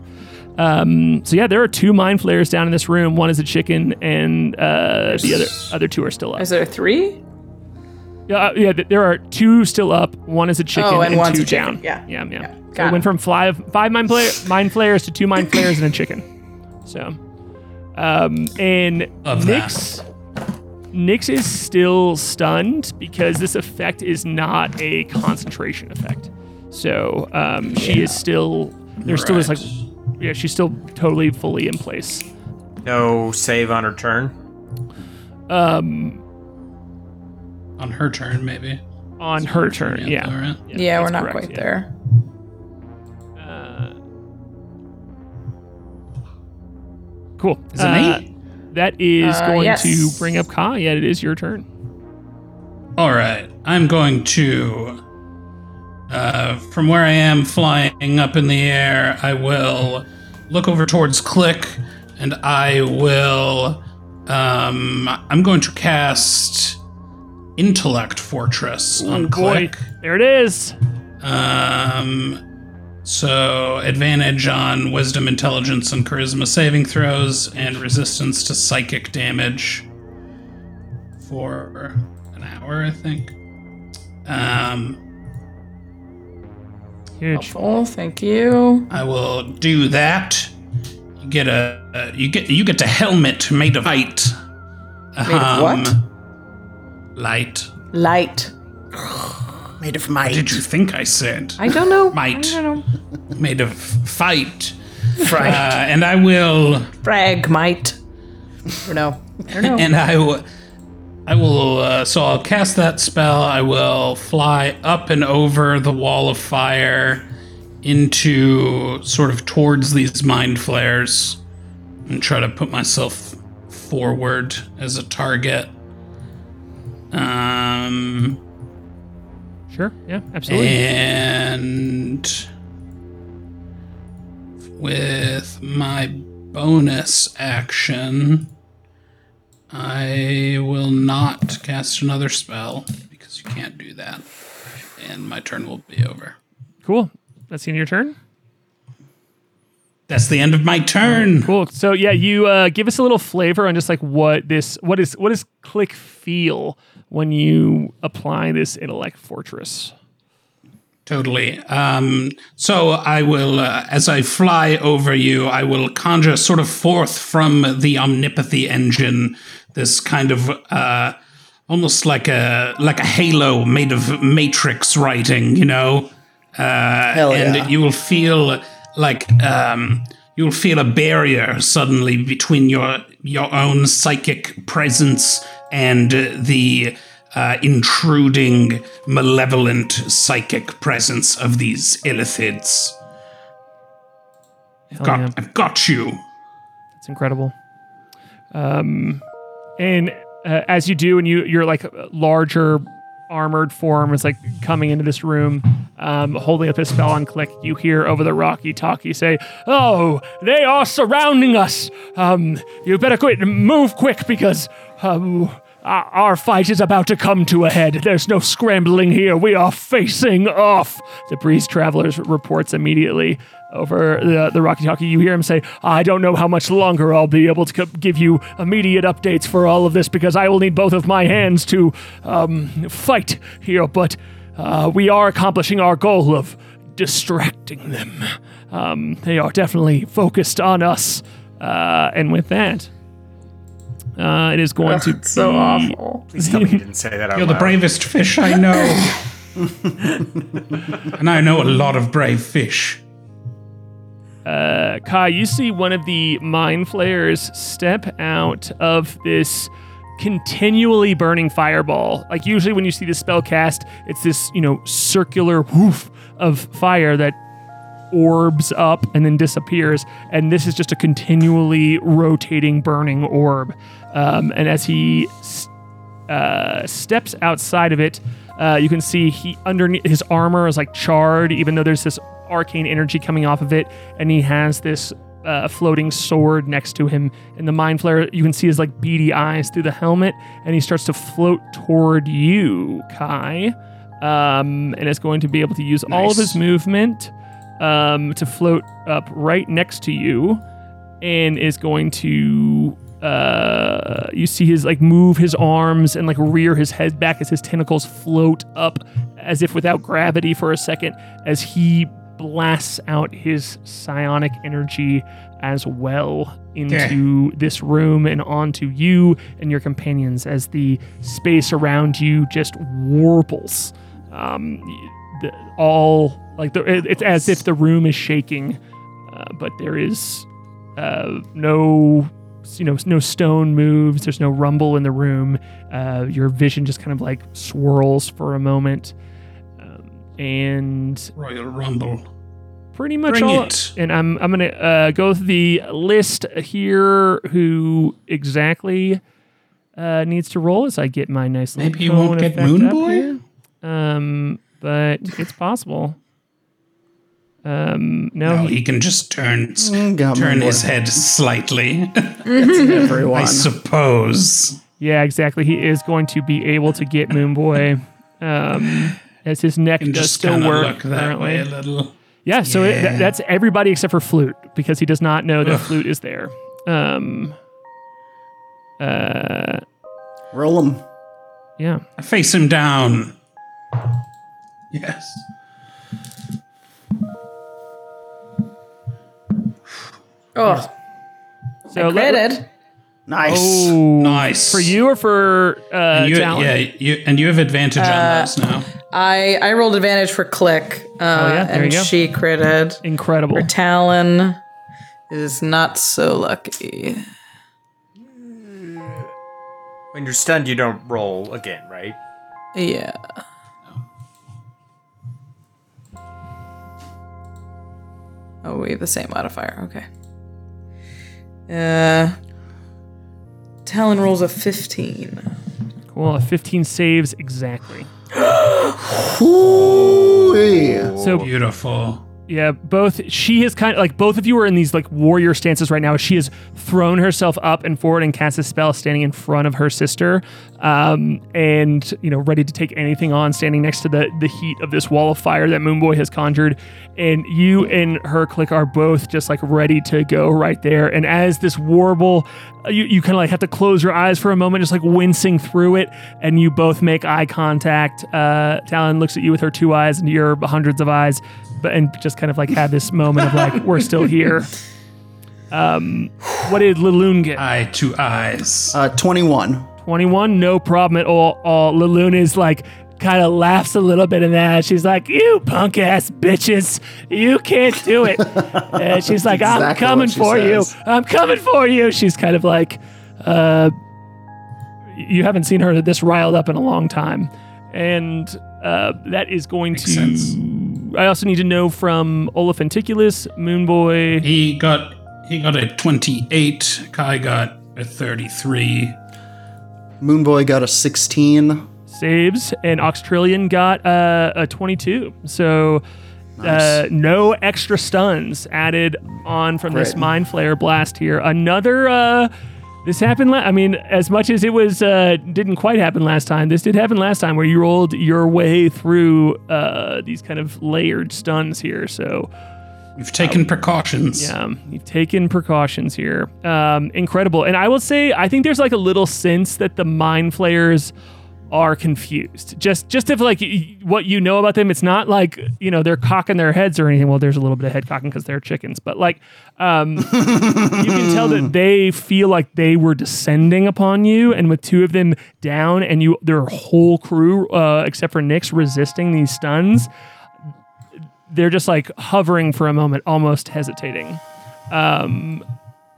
Um, so yeah, there are two mind flayers down in this room. One is a chicken, and uh, the other other two are still up. Is there three? Yeah, uh, yeah. There are two still up. One is a chicken, Oh, and one's two a chicken. down. Yeah. yeah, yeah. Yeah. So Got it went it. from five five mind player mind flayers to two mind flayers and a chicken. So, um, and Love that. Nyx, Nyx is still stunned because this effect is not a concentration effect. So, um, she is still there's still this like yeah she's still totally fully in place. No save on her turn. Um, On her turn, maybe. on her turn, yeah. All right. Yeah, we're not correct, quite yeah. there. Cool. Is it Uh, me? That is Uh, going yes. to bring up Kai. Yeah, it is your turn. All right. I'm going to. Uh, from where I am flying up in the air, I will look over towards Klik and I will. Um, I'm going to cast Intellect Fortress on Boy, Klik. there it is. Um, So advantage on wisdom, intelligence, and charisma saving throws, and resistance to psychic damage for an hour, I think. Um, Huge. Oh, thank you. I will do that. You get a uh, you get you get a helmet made of light. Made of what? Um, Light. Light. Made of might. Did you think I said? I don't know. Might. I don't know. Made of fight. Fright. Uh, and I will Frag might. Or no. I don't know. and I will I will uh, so I'll cast that spell. I will fly up and over the wall of fire into sort of towards these mind flayers and try to put myself forward as a target. Um Sure. Yeah. Absolutely. and with my bonus action, I will not cast another spell because you can't do that. And my turn will be over. Cool. That's the end of your turn. That's the end of my turn. Cool. So yeah, you uh, give us a little flavor on just like what this, what is, what does click feel when you apply this intellect fortress? Totally. Um, so I will, uh, as I fly over you, I will conjure sort of forth from the omnipathy engine this kind of uh, almost like a like a halo made of matrix writing, you know. Uh, Hell and yeah. you will feel like um, you'll feel a barrier suddenly between your your own psychic presence and uh, the uh, intruding, malevolent psychic presence of these illithids. I've got, yeah. I've got you. It's incredible. Um, and uh, as you do, and you you're like a larger armored form is like coming into this room, um, holding up his spell on Klik. You hear over the rocky talkie say, "Oh, they are surrounding us. Um, you better quit, move quick because um." Our fight is about to come to a head. There's no scrambling here. We are facing off. The Breeze Travelers reports immediately over the, the Rocky Talkie. You hear him say, I don't know how much longer I'll be able to give you immediate updates for all of this because I will need both of my hands to um, fight here, but uh, we are accomplishing our goal of distracting them. Um, they are definitely focused on us. Uh, and with that, uh, it is going to It's so awful. Please tell me you didn't say that out You're the bravest fish I know. and I know a lot of brave fish. uh, Kai, you see one of the mind flayers step out of this continually burning fireball. Like usually when you see the spell cast, it's this, you know, circular woof of fire that orbs up and then disappears. And this is just a continually rotating burning orb. Um, and as he uh, steps outside of it, uh, you can see he underneath his armor is like charred, even though there's this arcane energy coming off of it, and he has this uh, floating sword next to him. In the mind flayer, you can see his like beady eyes through the helmet, and he starts to float toward you, Kai, um, and is going to be able to use all of his Nice. movement um, to float up right next to you, and is going to uh, you see his like move his arms and like rear his head back as his tentacles float up as if without gravity for a second as he blasts out his psionic energy as well into this room and onto you and your companions as the space around you just warbles. Um, the, all like the, it- it's as if the room is shaking, uh, but there is uh, no you know no stone moves there's no rumble in the room uh, your vision just kind of like swirls for a moment um, and Royal Rumble. pretty much Bring all it. and i'm i'm gonna uh, go through the list here who exactly uh, needs to roll as i get my nice little Maybe you won't get Moon Boy? um but it's possible um no, No, he- he can just turn Mm, turn his head slightly. Everyone. I suppose. Yeah, exactly. He is going to be able to get Moon Boy, um, as his neck And does just still work look that way a little. Yeah, so it, Yeah. that, that's everybody except for Flute because he does not know that Flute is there. Um, uh, Roll him. yeah. I face him down. Yes. Oh, So let- credit. Nice. Oh, Nice. for you or for uh, You, Talon? yeah, you, and you have advantage Uh, on those now. I I rolled advantage for Klik. Uh, Oh, yeah? There and you go. she critted. Incredible. Talon is not so lucky. When you're stunned, you don't roll again, right? Yeah. Oh, we have the same modifier. Okay. Uh, Talon rolls a 15. Cool. A 15 saves exactly. Ooh-wee. So Beautiful. Yeah, both she has kind of like both of you are in these like warrior stances right now. She has thrown herself up and forward and cast a spell standing in front of her sister, um, and you know ready to take anything on, standing next to the the heat of this wall of fire that Moonboy has conjured. And you and her Klik are both just like ready to go right there. And as this warble, you you kind of like have to close your eyes for a moment, just like wincing through it, and you both make eye contact. Uh, Talon looks at you with her two eyes and your hundreds of eyes but and just kind of like had this moment of like we're still here. Um, what did Laloon get? Eye to eyes. Uh, 21. Twenty one, no problem at all. all. Laloon is like kind of laughs a little bit in that. She's like, "You punk ass bitches, you can't do it." and she's like, "I'm Exactly coming for says. you. I'm coming for you." She's kind of like, uh, you haven't seen her this riled up in a long time, and uh, that is going Makes to. sense. I also need to know from Olafenticulus, Moonboy. He got he got a 28. Kai got a 33. Moonboy got a 16. saves, and Oxtrillion got uh, a 22. So uh, no extra stuns added on from this Great. Mind Flayer blast here. Another. Uh, this happened. La- I mean, as much as it was uh, didn't quite happen last time, this did happen last time, where you rolled your way through uh, these kind of layered stuns here. So You've taken precautions. yeah, you've taken precautions here. Um, incredible. And I will say, I think there's like a little sense that the mind flayers are confused. Just just if like y- what you know about them, it's not like you know they're cocking their heads or anything. Well, there's a little bit of head cocking because they're chickens, but like um, you can tell that they feel like they were descending upon you, and with two of them down, and you their whole crew, uh, except for Nyx, resisting these stuns they're just like hovering for a moment, almost hesitating. Um,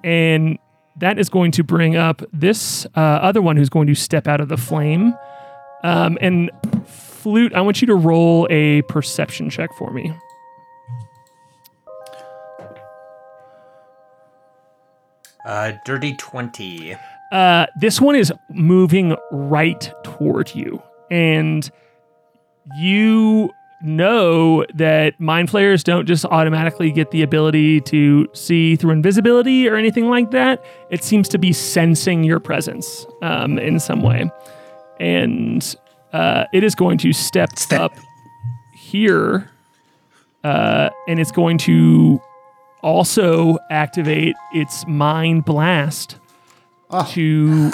and that is going to bring up this uh, other one who's going to step out of the flame. Um, and Flute, I want you to roll a perception check for me. Uh, dirty 20. Uh, this one is moving right toward you, and you know that mind flayers don't just automatically get the ability to see through invisibility or anything like that. It seems to be sensing your presence um, in some way, and uh, it is going to step, Step. up here, uh, and it's going to also activate its mind blast to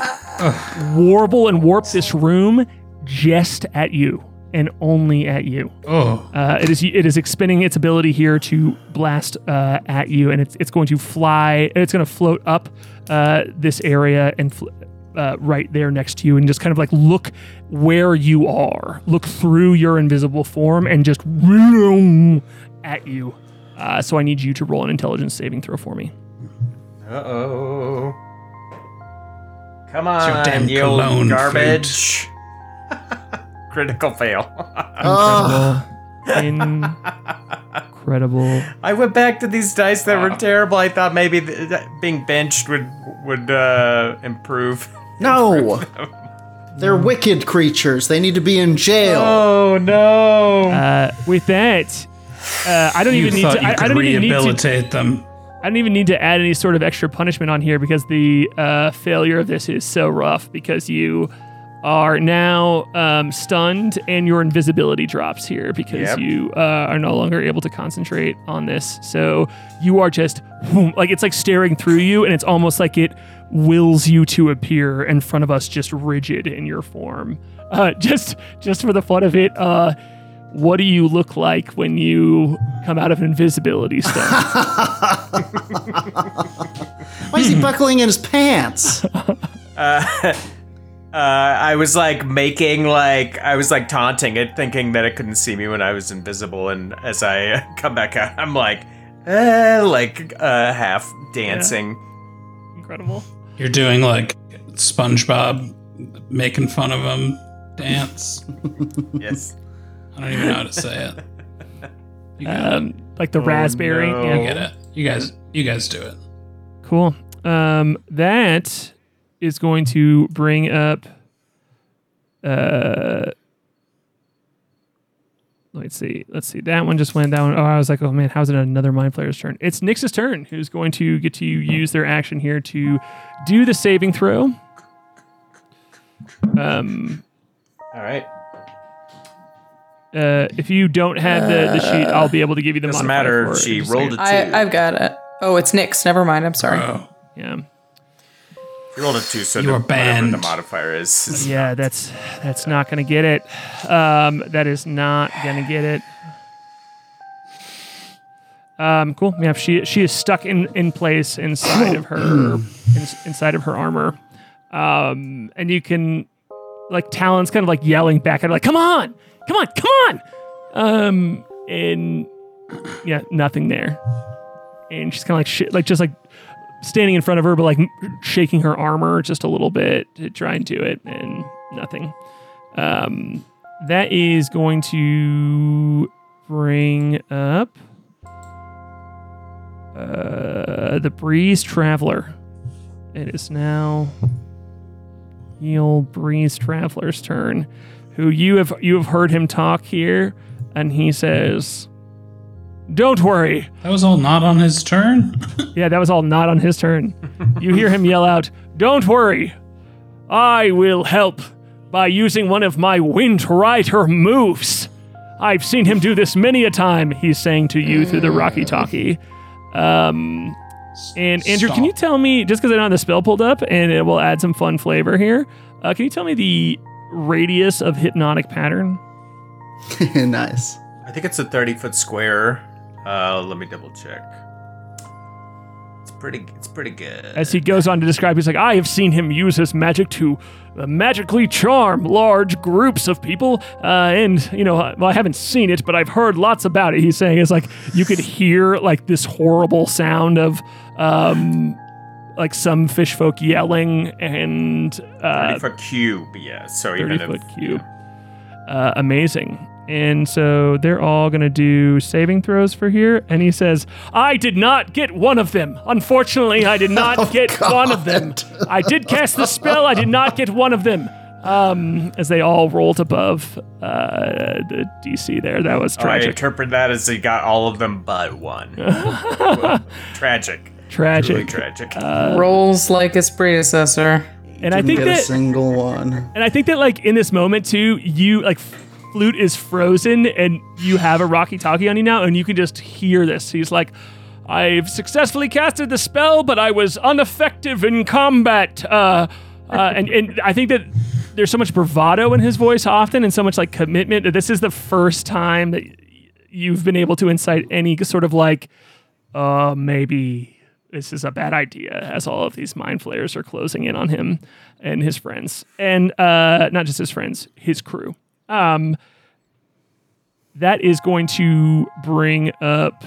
warble and warp this room just at you and only at you. Oh, Uh, it is it is expending its ability here to blast uh, at you, and it's it's going to fly. It's going to float up uh, this area and fl- uh, right there next to you, and just kind of like look where you are. Look through your invisible form and just at you. Uh, so I need you to roll an intelligence saving throw for me. Uh oh. Come your on, damn you old cologne, garbage. Critical fail. Oh, Incredible. I went back to these dice that were terrible. I thought maybe th- that being benched would would uh, improve. No. They're wicked creatures. They need to be in jail. Oh no! Uh, with that, uh, I don't you even need to. you I, could I don't even need to. rehabilitate them. I don't even need to add any sort of extra punishment on here because the uh, failure of this is so rough because you are now um, stunned, and your invisibility drops here because Yep. you uh, are no longer able to concentrate on this. So you are just like it's like staring through you, and it's almost like it wills you to appear in front of us, just rigid in your form. Uh, just just for the fun of it, uh, what do you look like when you come out of invisibility stun? Why is he buckling in his pants? Uh, I was like making like I was like taunting it, thinking that it couldn't see me when I was invisible, and as I come back out, I'm like, eh, like uh, half dancing. Incredible. You're doing like SpongeBob making fun of him dance. Yes. I don't even know how to say it. You got it. Um, like the raspberry. no. Yeah. You get it. You guys, you guys do it. Cool. Um, that is going to bring up. Uh, let's see. Let's see. That one just went. That one. Oh, I was like, oh man, how's it another mind flayer's turn? It's Nyx's turn, who's going to get to use their action here to do the saving throw. Um, All right. uh, if you don't have the, the sheet, I'll be able to give you the. Doesn't matter. for. She Just rolled second. a two. I, I've got it. Oh, it's Nyx. Never mind. I'm sorry. Oh, Yeah. She rolled a two, so You the, are banned. the modifier is. is Yeah, that's that's not gonna get it. Um, that is not gonna get it. Um, cool. Yeah, she she is stuck in in place inside of her in, inside of her armor. Um, and you can like Talon's kind of like yelling back at her, like, "Come on, come on, come on!" Um, and yeah, nothing there. And she's kind of like shit, like just like standing in front of her, but like shaking her armor just a little bit to try and do it, and nothing. Um, that is going to bring up uh, the Breeze Traveler. It is now Heal Breeze Traveler's turn, who you have you have heard him talk here, and he says, "Don't worry, that was all not on his turn. yeah, that was all not on his turn. You hear him yell out, Don't worry. I will help by using one of my Wind Rider moves. I've seen him do this many a time, he's saying to you through the Rocky Talkie. Um, and Andrew, can you tell me, just because I don't have the spell pulled up and it will add some fun flavor here, uh, can you tell me the radius of hypnotic pattern? nice. I think it's a 30 foot square. Uh, let me double check. It's pretty. It's pretty good. As he goes on to describe, he's like, I have seen him use his magic to uh, magically charm large groups of people. Uh, and, you know, well, I haven't seen it, but I've heard lots about it. He's saying it's like you could hear like this horrible sound of um, like some fish folk yelling and 30 uh, foot cube. Yeah. So 30 foot if, cube. Uh, amazing. And so they're all going to do saving throws for here. And he says, I did not get one of them. Unfortunately, I did not get one of them. I did cast the spell. I did not get one of them. Um, as they all rolled above uh, the DC there. That was tragic. I tragic. interpret that as he got all of them but one. tragic. tragic. Really tragic. Rolls like his predecessor. and I Didn't think get a that single one. And I think that like in this moment too, you like flute is frozen and you have a Rocky Talkie on you now, and you can just hear this. He's like, I've successfully casted the spell, but I was ineffective in combat. Uh, uh, and, and I think that there's so much bravado in his voice often and so much like commitment that this is the first time that you've been able to incite any sort of like, uh, maybe this is a bad idea as all of these mind flayers are closing in on him and his friends and uh, not just his friends his crew um, that is going to bring up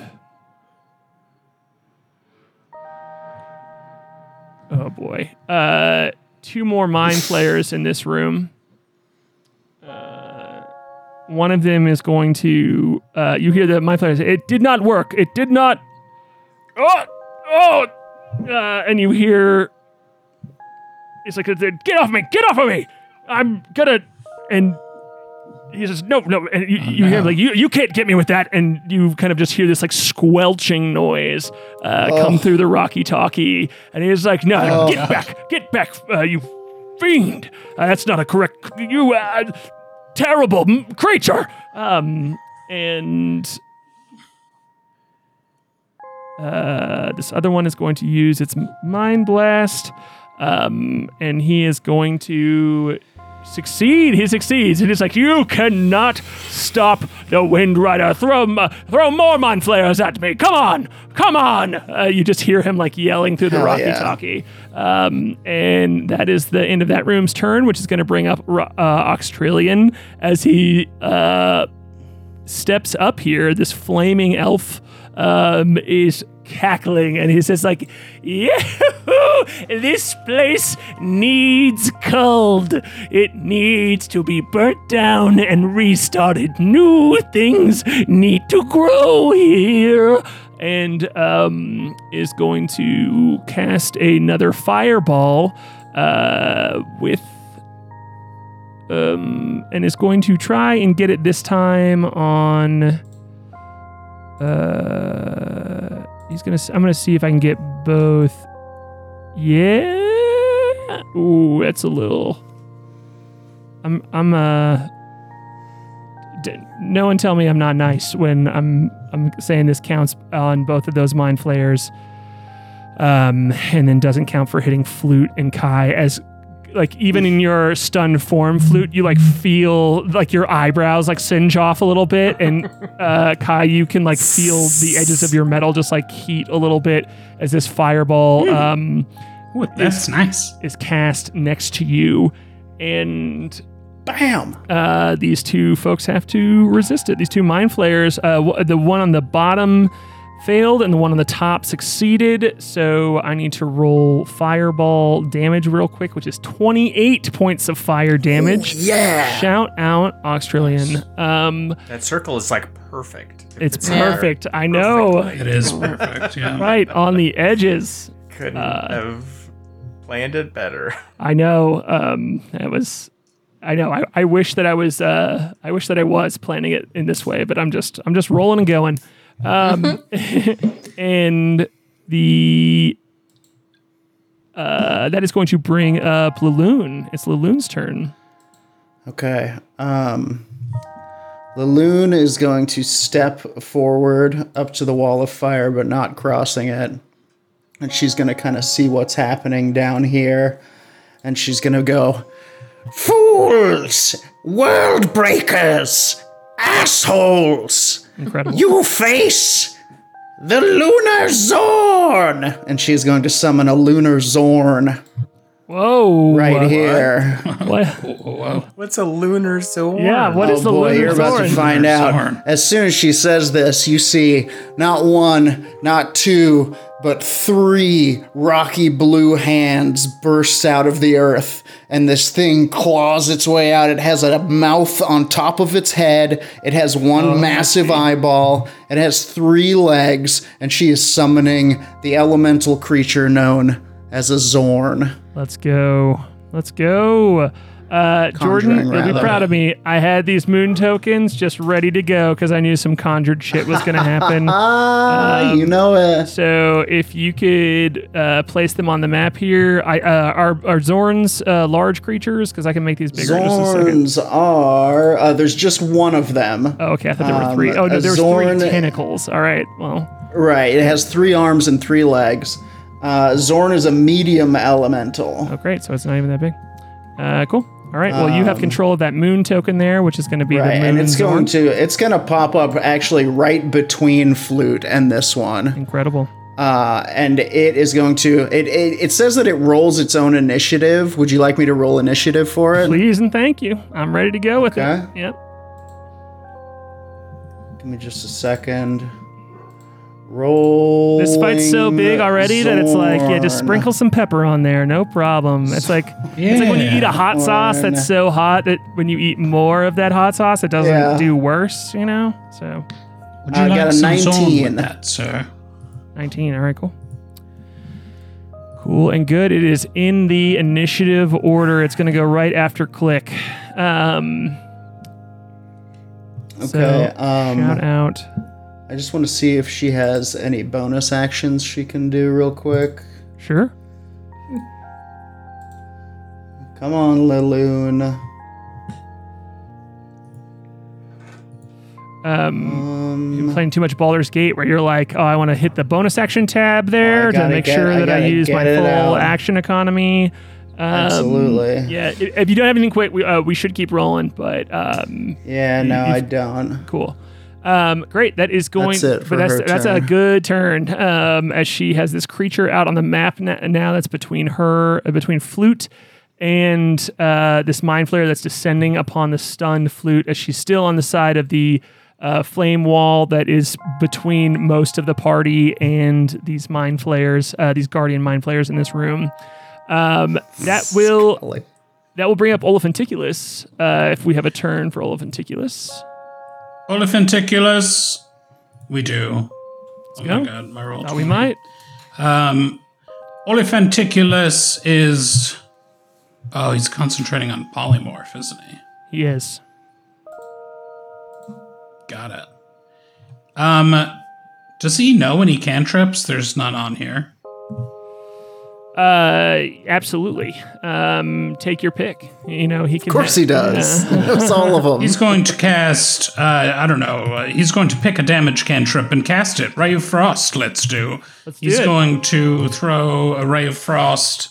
oh boy uh, two more mind flayers in this room. Uh, one of them is going to uh, you hear the mind flayer say it did not work. It did not oh oh uh, and you hear it's like get off me. Get off of me. I'm gonna and he says no no and you, you hear like you, you can't get me with that and you kind of just hear this like squelching noise uh, come through the rocky talkie and he's like no, no get back get back uh, you fiend. Uh, that's not a correct. You uh, terrible m- creature. Um, and uh, this other one is going to use its mind blast, um, and he is going to succeed. He succeeds, and it's like you cannot stop the Wind Rider. Throw, throw more mind flayers at me. Come on, come on. Uh, you just hear him like yelling through the Hell yeah. talkie, um, and that is the end of that room's turn, which is going to bring up uh, Oxtrillion as he uh, steps up here. This flaming elf um, is cackling and he says like yeah this place needs culled. It needs to be burnt down and restarted. New things need to grow here. And um, is going to cast another fireball uh, with um, and is going to try and get it this time on. Uh, he's gonna. I'm gonna see if I can get both. Yeah. Ooh, that's a little. I'm. I'm. Uh. D- no one tell me I'm not nice when I'm. I'm saying this counts on both of those mind flayers. Um, and then doesn't count for hitting flute and Kai as like even in your stunned form flute you like feel like your eyebrows like singe off a little bit and uh kai you can like feel the edges of your metal just like heat a little bit as this fireball um Ooh, that's nice. is cast next to you and Bam! uh, these two folks have to resist it. These two mind flayers, uh, w- the one on the bottom failed and the one on the top succeeded. So I need to roll fireball damage real quick, which is 28 points of fire damage. Yeah! Shout out Australian. Um, That circle is like perfect. If it's there, perfect. I know. It is perfect. Yeah. Right on the edges. Couldn't Uh, have planned it better. I know. Um, that was. I know. I, I wish that I was. Uh, I wish that I was planning it in this way, but I'm just. I'm just rolling and going. Um, and the. Uh, that is going to bring up Laloon. It's Laloon's turn. Okay. Um, Laloon is going to step forward up to the wall of fire, but not crossing it. And she's going to kind of see what's happening down here. And she's going to go, Fools! World breakers! Assholes! Incredible. You face the Lunar Xorn! And she's going to summon a Lunar Xorn Whoa! right uh, here. What? What's a lunar sword? Yeah. What is oh the boy, lunar you're about to Xorn? find out. Xorn. As soon as she says this, you see not one, not two, but three rocky blue hands burst out of the earth, and this thing claws its way out. It has a mouth on top of its head. It has one Oh, massive eyeball. It has three legs, and she is summoning the elemental creature known as a Xorn. Let's go. Let's go. Uh, Jordan, you'll be proud of me. I had these moon tokens just ready to go because I knew some conjured shit was going to happen. Ah, you know it. so if you could uh, place them on the map here, I uh, are are Xorns uh, large creatures because I can make these bigger in just a second. Xorns are. Uh, there's just one of them. Oh, okay, I thought there were Um, three. Oh no, there's Xorn- three tentacles. All right, well, Right. It has three arms and three legs. Uh, Xorn is a medium elemental. oh great, so it's not even that big. Uh, cool. All right, well you have control of that moon token there, which is going to be Um, Right, the moon and it's Xorn. going to it's going to pop up actually right between flute and this one, Incredible. uh, and it is going to it, it it says that it rolls its own initiative. Would you like me to roll initiative for it? Please and thank you. I'm ready to go with Okay. it. Yep. Give me just a second. Roll. This fight's so big already that it's like, yeah, just sprinkle some pepper on there, no problem. It's like it's like when you eat a hot sauce Xorn. that's so hot that when you eat more of that hot sauce, it doesn't Yeah. do worse, you know. So Would you I like got a some zone 19. with that, sir? 19. All right, cool. Cool and good. It is in the initiative order. It's going to go right after Klik. Um, Okay. so um, shout out. I just want to see if she has any bonus actions she can do real quick. Sure. Come on, Laloon. Um, you're playing too much Baldur's Gate, where you're like, oh, I want to hit the bonus action tab there to make get- sure I that I use my full out. action economy. Um, Absolutely. Yeah, if you don't have anything quick, we, uh, we should keep rolling. But um, Yeah, no, I don't. cool. Um, great. That is going. That's it for but that's that's a good turn. Um, as she has this creature out on the map na- now. That's between her, uh, between flute and uh, this mind flayer that's descending upon the stunned flute as she's still on the side of the uh, flame wall that is between most of the party and these mind flayers, uh, these guardian mind flayers in this room. Um, that will Like, that will bring up Olafenticulus. Uh, if we have a turn for Olafenticulus. Oliphanticulus. We do. oh go. my god, my roll. We might. Um, is. Oh, he's concentrating on polymorph, isn't he? He is. Got it. Um, does he know any cantrips? There's none on here. Uh, absolutely. Um, take your pick. You know he can. of course he does. He knows all of them. He's going to cast. Uh, I don't know. Uh, he's going to pick a damage cantrip and cast it. Ray of Frost. Let's do. Let's do he's it. going to throw a ray of frost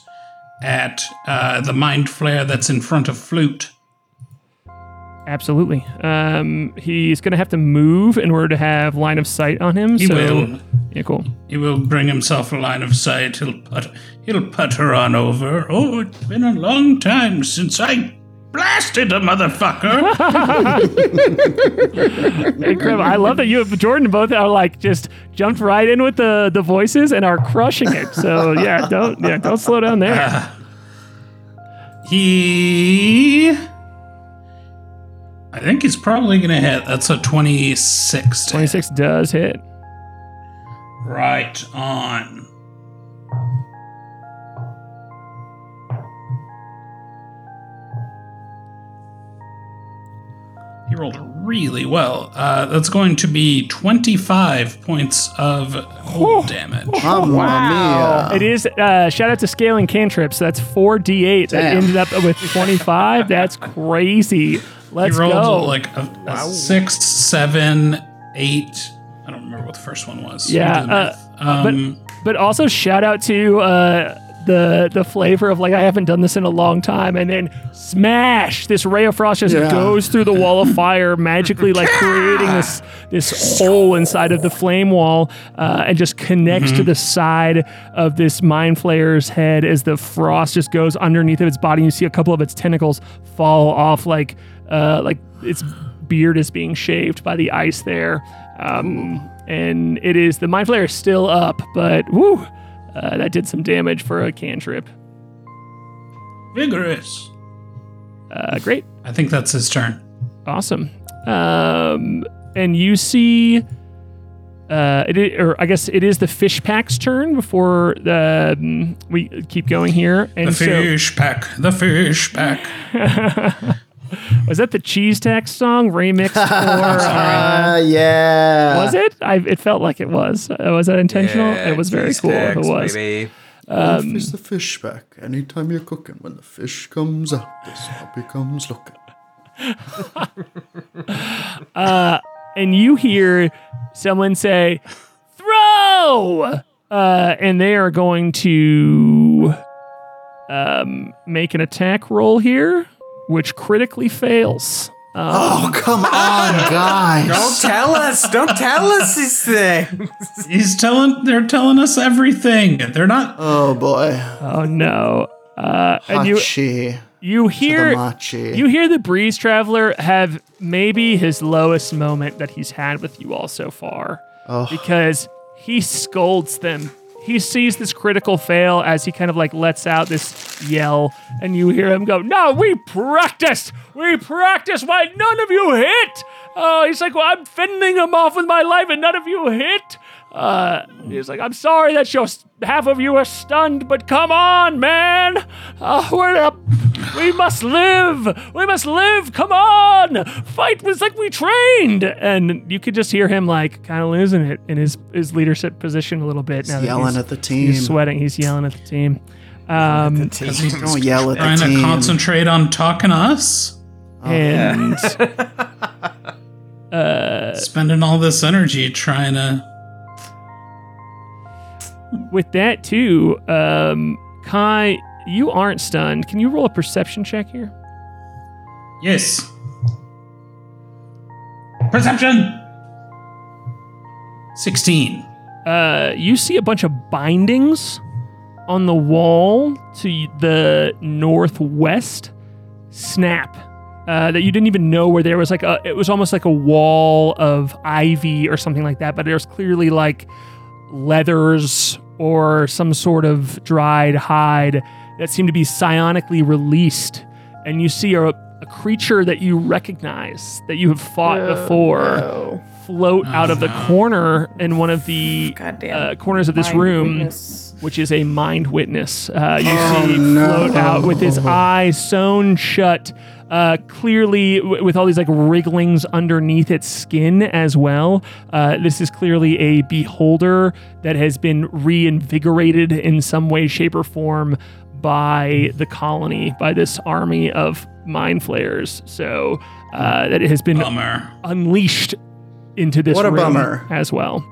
at uh, the mind flare that's in front of flute. Absolutely. Um, he's gonna have to move in order to have line of sight on him. He so, will. Yeah, cool. He will bring himself a line of sight. He'll put. He'll putter on over. Oh, it's been a long time since I blasted a motherfucker. Incredible. I love that you and Jordan both are like just jumped right in with the the voices and are crushing it. So yeah, don't yeah don't slow down there. he. I think he's probably gonna hit. That's a twenty-six. to Twenty six does hit. Right on. He rolled really well. Uh, that's going to be 25 points of cold damage. Mamma mia. It is uh, shout out to scaling cantrips. That's four d eight that ended up with twenty five. That's crazy. He Let's rolled go. like a, a six, seven, eight. I don't remember what the first one was. Yeah, Do uh, um, But also shout out to uh, the the flavor of like I haven't done this in a long time, and then smash this ray of frost just Yeah. goes through the wall of fire, magically like creating this this hole inside of the flame wall, uh, and just connects to the side of this mind flayer's head as the frost just goes underneath of its body. You see a couple of its tentacles fall off, like uh, like its beard is being shaved by the ice there. Um, and it is the mind flayer is still up, but woo, uh, that did some damage for a cantrip. vigorous. Uh, great, I think that's his turn. awesome. Um, and you see, uh, it i- or I guess it is the fish pack's turn before the um, we keep going here. And The so, fish pack. The fish pack. was that the cheese tax song remix? for? uh, Ah, yeah. was it? I, it felt like it was. Uh, was that intentional? Yeah, it was very cheese cool. if sticks, it was. baby. Life is the fish back. Anytime you're cooking, when the fish comes out, this puppy comes looking. and you hear someone say, "Throw!" Uh, and they are going to um, make an attack roll here, which critically fails. Oh, come on, guys. Don't tell us. Don't tell us these things. He's telling. They're telling us everything. They're not. Oh, boy. Oh no! Uh, and you Hachi. you hear machi. you hear the breeze traveler have maybe his lowest moment that he's had with you all so far. Oh. because he scolds them. He sees this critical fail as he kind of like lets out this yell, and you hear him go, No, we practiced! We practiced! Why none of you hit? Oh, he's like, Well, I'm fending him off with my life, and none of you hit. Uh, he's like, I'm sorry that you're, half of you are stunned, but come on, man! Uh, we're up. We must live! We must live! Come on! Fight was like we trained! And you could just hear him like kind of losing it in his, his leadership position a little bit. now that yelling he's- at the team. He's sweating. He's yelling at the team. Um, Don't yell at Trying the to concentrate on talking to us. and Spending all this energy trying to. With that too, um, Kai, you aren't stunned. Can you roll a perception check here? Yes. Perception! 16. uh, you see a bunch of bindings on the wall to the northwest snap uh, that you didn't even know where there was like a it was almost like a wall of ivy or something like that but there's clearly like leathers or some sort of dried hide that seem to be psionically released. And you see a, a creature that you recognize that you have fought before Oh, float out of the corner in one of the uh, corners of this Mind room, witness. Which is a mind witness. Uh, you Oh, see no. float out with his eyes sewn shut, uh, clearly w- with all these like wrigglings underneath its skin as well. Uh, this is clearly a beholder that has been reinvigorated in some way, shape, or form by the colony, by this army of mind flayers. So uh, that it has been Bummer. unleashed into this What a room bummer. as well.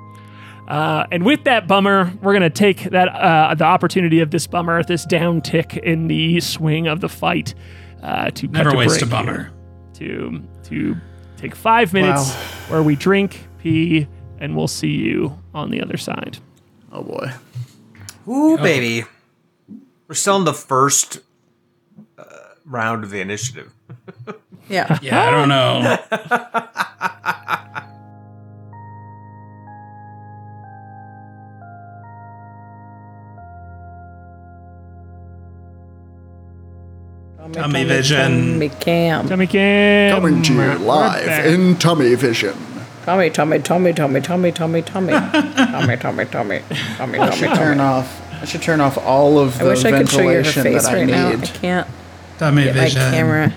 Uh, and with that bummer, we're gonna take that uh, the opportunity of this bummer, this down tick in the swing of the fight, uh, to cut Never to waste a bummer. here, to to take five minutes Wow. where we drink, pee, and we'll see you on the other side. Oh boy. Ooh, baby. We're still in the first uh, round of the initiative. Yeah. Yeah, I don't know. Tummy vision. Tummy cam. Tummy Cam. Coming to you live in Tummy Vision. Tummy, tummy, tummy, tummy, tummy, tummy, tummy. Tummy, tummy, tummy. Tummy, I tummy, should turn off. I should turn off all of I the wish I could show you her ventilation face that I right now. I need. can't Tummy get my vision. camera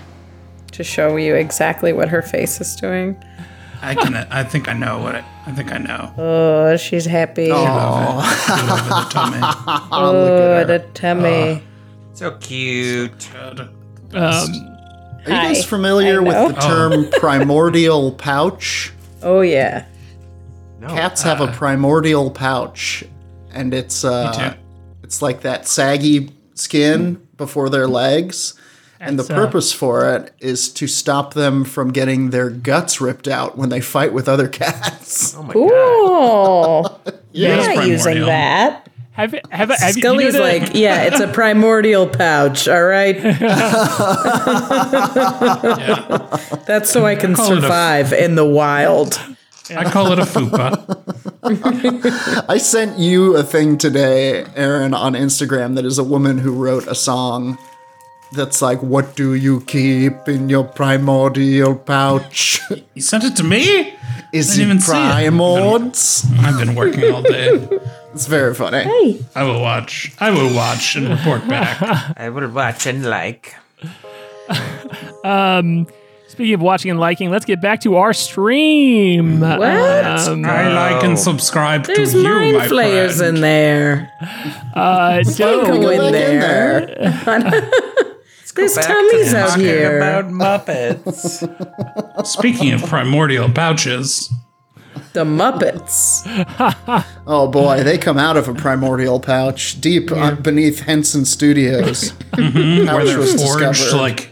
to show you exactly what her face is doing. I can. I think I know what. I, I think I know. Oh, she's happy. Oh, Love it. Love the tummy. the tummy. So cute. Good. Um, Are you guys Hi. familiar I with the term primordial pouch? oh yeah. No. Cats have a primordial pouch, and it's uh, too. it's like that saggy skin before their legs. And the That's, uh, purpose for it is to stop them from getting their guts ripped out when they fight with other cats. Oh my god. Cool. You're That's not using that. Have have, have you Scully's know that- like, yeah, it's a primordial pouch. All right. That's so I can Call it a- survive in the wild. I call it a fupa. I sent you a thing today, Aaron, on Instagram that is a woman who wrote a song that's like, What do you keep in your primordial pouch? You sent it to me. Is didn't it even see it. primords? I've been working all day. It's very funny. I will watch. I will watch and report back. I will watch and like. Speaking of watching and liking, let's get back to our stream. What? Um, I like and subscribe There's to you, mind my flayers friend. in there. uh, so Go Go in back there. There's tummies out talking here. About Muppets. Speaking of primordial pouches, the Muppets. Oh boy, they come out of a primordial pouch deep uh, beneath Henson Studios. where Pouch they're forged, discovered. like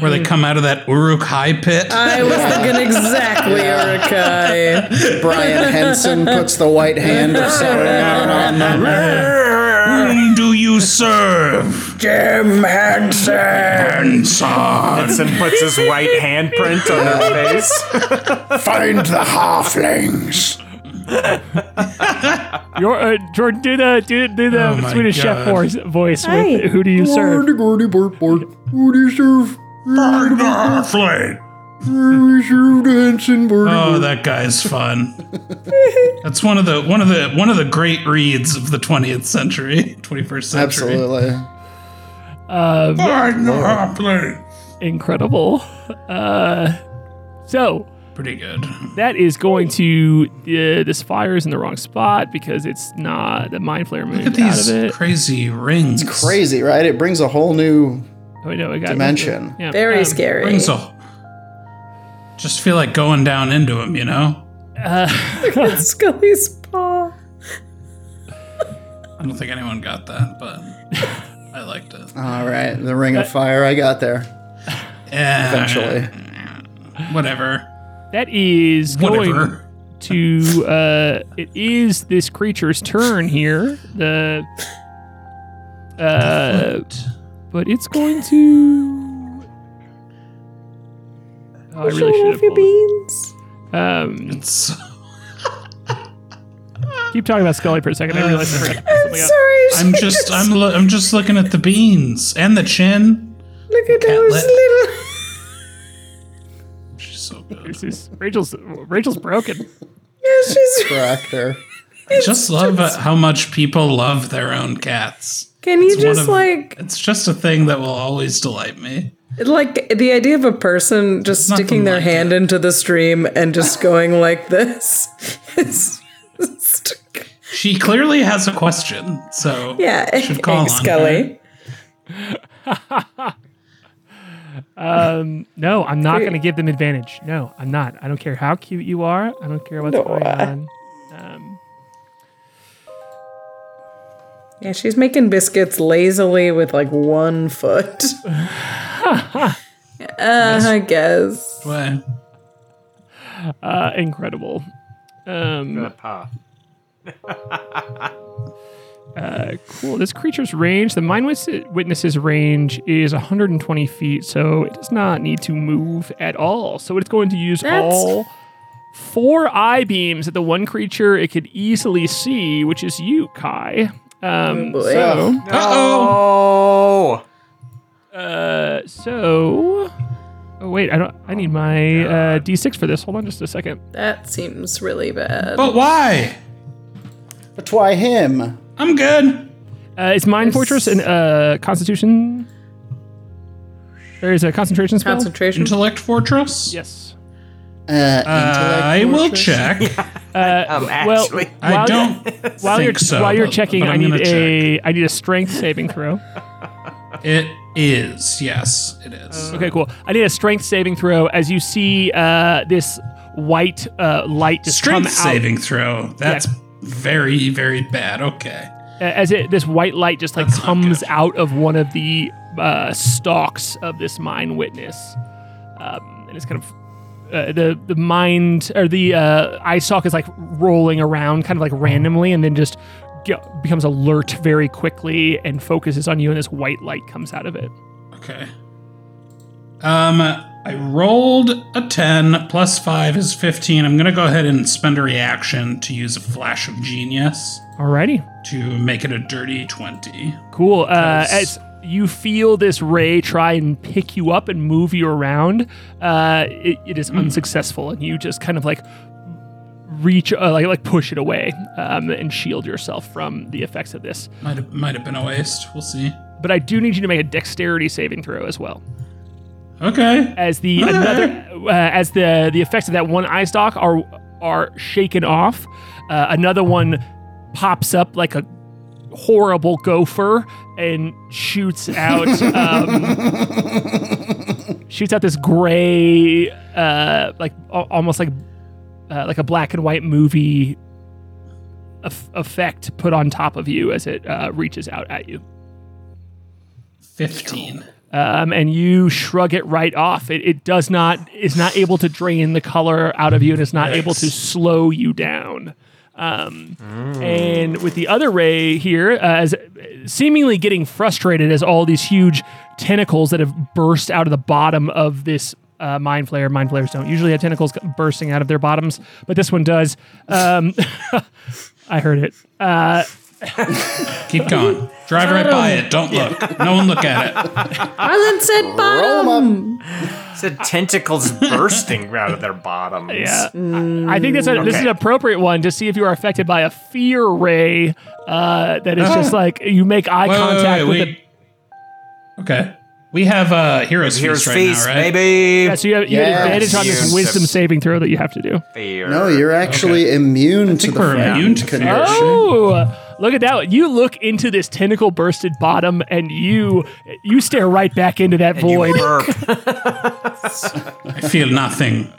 where they come out of that Uruk-hai pit. I was thinking exactly Uruk-hai. Brian Henson puts the white hand of Saruman on them. Whom do you serve? Jim Henson! Hanson. and puts his white handprint on her face. Find the halflings! your, uh, Jordan, do the do, do the Oh my Swedish chef voice. voice Hi. with who do you serve? Gordy, gordy, bork, bork. Who do you serve? Halfling. We serve the Henson, bordy, Oh, that guy's fun. That's one of the one of the one of the great reads of the 20th century, 21st century. Absolutely. Find the halfling. Incredible. Uh, so pretty good. That is going to uh, this fire is in the wrong spot because it's not the mind flayer moved Look at out these of it. crazy rings. Crazy, right? It brings a whole new. oh, no, I got Dimension. Yeah, Very um, scary. Brings a. Just feel like going down into him, you know. Scully's paw. I don't think anyone got that, but I liked it. All right, the ring of fire. I got there Yeah, eventually. Whatever. That is going Whatever. to uh it is this creature's turn here. The uh but it's going to oh, I really should have pulled it. beans. um It's keep talking about Scully for a second. I realized I forgot to pull something up. Sorry, I'm just I'm lo- I'm just looking at the beans and the chin. look at those Catlet. little. She's so good. This is Rachel's Rachel's broken. Yeah, she's. Correct her. I just love how much people love their own cats. Can you It's one just of- like It's just a thing that will always delight me. Like the idea of a person just Nothing sticking their like hand it. into the stream and just going like this? It's, it's- She clearly has a question, so yeah, should call thanks, on Scully. Um, no, I'm not going to give them advantage. No, I'm not. I don't care how cute you are. I don't care what's No, going I- on. Yeah, she's making biscuits lazily with like one foot. uh, I guess. Way. uh, incredible. Um, uh, cool. This creature's range, the mind witness's range is 120 feet, so it does not need to move at all. So it's going to use That's- all four eye beams at the one creature it could easily see, which is you, Kai. Um, Oh, boy. so, Uh-oh. Oh. uh, so. Oh wait, I don't. I need my uh, d6 for this. Hold on, just a second. That seems really bad. But why? But why him? I'm good. Uh, is Mind Fortress and uh, Constitution? There is a concentration spell. Concentration. Intellect Fortress? yes. Uh, Uh, I will check. Um, Well, actually, I while don't You're, while you're so, while you're but- checking, but I need gonna a I need a Strength saving throw. It is. Yes, it is. Okay, cool. I need a Strength saving throw as you see uh, this white uh, light just Strength come saving throw. That's Yeah. very, very bad. Okay. uh, as it this white light just like That's comes out of one of the uh, stalks of this mind witness, um, and it's kind of. Uh, the the mind or the uh, eye stalk is like rolling around kind of like randomly and then just ge- becomes alert very quickly and focuses on you and this white light comes out of it Okay. Um, I rolled a 10, plus 5 is 15. I'm going to go ahead and spend a reaction to use a flash of genius alrighty to make it a dirty 20. Cool. Uh, as you feel this ray try and pick you up and move you around, uh, it, it is unsuccessful, and you just kind of like reach, uh, like like push it away, um, and shield yourself from the effects of this. Might have, might have been a waste. We'll see. But I do need you to make a dexterity saving throw as well, Okay. as the another uh, as the the effects of that one eye stalk are are shaken off. Uh, another one pops up like a horrible gopher and shoots out um, shoots out this gray uh, like al- almost like uh, like a black and white movie eff- effect put on top of you as it uh, reaches out at you Fifteen. um, and you shrug it right off. It, it does not is not able to drain the color out of you, and is not able to slow you down. Um, And with the other ray here, uh, as seemingly getting frustrated as all these huge tentacles that have burst out of the bottom of this uh, mind flayer. Mind flayers don't usually have tentacles bursting out of their bottoms, but this one does. Um, I heard it. Uh, Keep going. Drive right by it. Don't look. No one look at it. Arlen said bottom. said tentacles bursting out of their bottoms. Yeah, I I think that's a, this is an appropriate one to see if you are affected by a fear ray. Uh, that is just like you make eye Wait, wait, contact wait, with wait. Okay. We have uh, Heroes Here's Feast right feast, now, right? baby. Yeah, so you have, you have Yes. advantage on this Yes. wisdom saving throw that you have to do. Fear. No, you're actually immune to think the we're immune to fear. condition. Oh, look at that! You look into this tentacle bursted bottom, and you you stare right back into that And you void. burp. I feel nothing.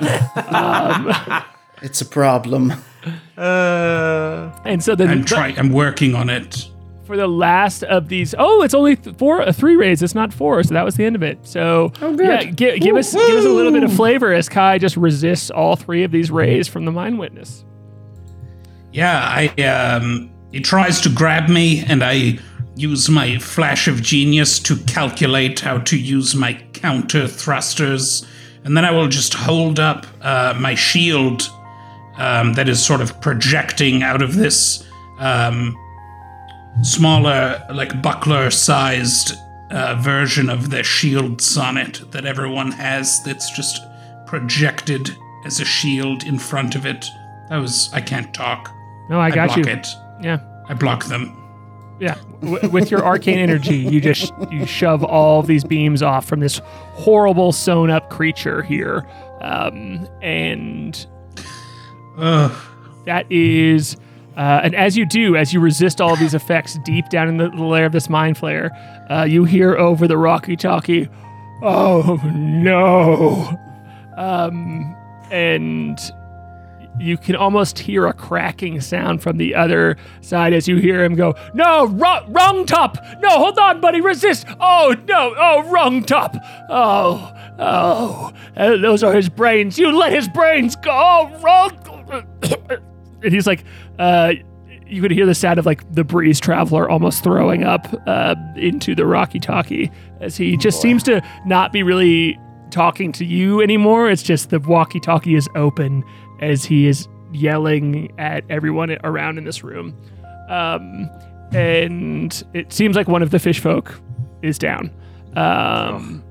It's a problem. Uh, And so then I'm trying. I'm working on it. for the last of these. Oh, it's only th- four, uh, three rays. It's not four, so that was the end of it. So, yeah, gi- give us give us a little bit of flavor as Kai just resists all three of these rays from the mind witness. Yeah, I um he tries to grab me and I use my flash of genius to calculate how to use my counter thrusters. And then I will just hold up uh, my shield um, that is sort of projecting out of this um, smaller like buckler sized uh, version of the shield sonnet that everyone has that's just projected as a shield in front of it. That was I can't talk No, I got block you. it. Yeah, I block them. yeah. W- with your arcane energy, you just you shove all these beams off from this horrible sewn up creature here, um, and Ugh. That is, uh, and as you do, as you resist all these effects deep down in the, the lair of this mind flayer, uh, you hear over the rocky talkie, "Oh no!" Um, and you can almost hear a cracking sound from the other side as you hear him go, "No, wrong, wrong top! No, hold on, buddy, resist! Oh no! Oh, wrong top! Oh, oh, uh, those are his brains! You let his brains go! Oh, wrong!" and he's like, uh, you could hear the sound of like the breeze traveler almost throwing up uh, into the rocky talkie as he just seems to not be really talking to you anymore. It's just the walkie talkie is open as he is yelling at everyone around in this room. Um, and it seems like one of the fish folk is down. Um,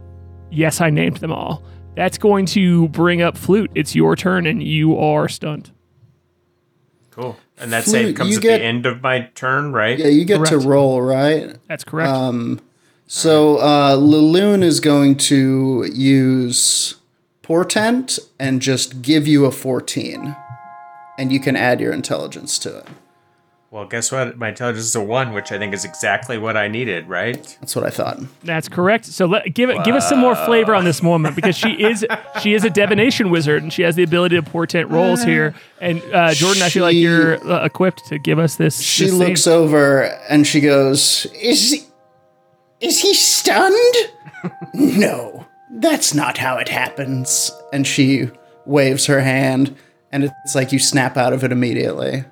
Yes, I named them all. That's going to bring up flute. It's your turn, and you are stunned. cool. And that Flute, save comes you at get- the end of my turn, right? Yeah, you get to roll, right? That's correct. Um, so uh, Laloon is going to use Portent and just give you a 14. And you can add your intelligence to it. Well, guess what? My intelligence is a one, which I think is exactly what I needed, right? That's what I thought. That's correct. So let, give it, give us some more flavor on this moment because she is she is a divination wizard and she has the ability to portent rolls here. And uh, Jordan, I feel like you're uh, equipped to give us this. She this looks save. over and she goes, "Is he, is he stunned? no, that's not how it happens." And she waves her hand, and it's like you snap out of it immediately.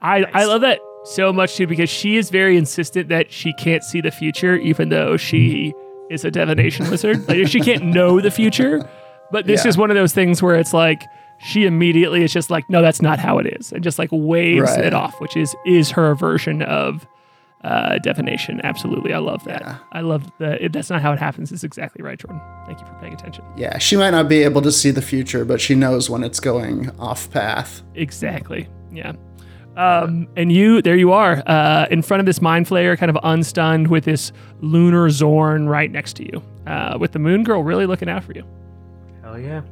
I, I love that so much too because she is very insistent that she can't see the future, even though she is a divination wizard. Like she can't know the future, but this Yeah. is one of those things where it's like she immediately is just like, no, that's not how it is, and just like waves Right. it off, which is is her version of uh, divination. Absolutely, I love that. Yeah. I love that. That's not how it happens. It's exactly right, Jordan. Thank you for paying attention. Yeah, she might not be able to see the future, but she knows when it's going off path. Exactly. Yeah. Um, and you, there you are, uh, in front of this mind flayer, kind of unstunned with this lunar Xorn right next to you, uh, with the moon girl really looking out for you. Hell yeah.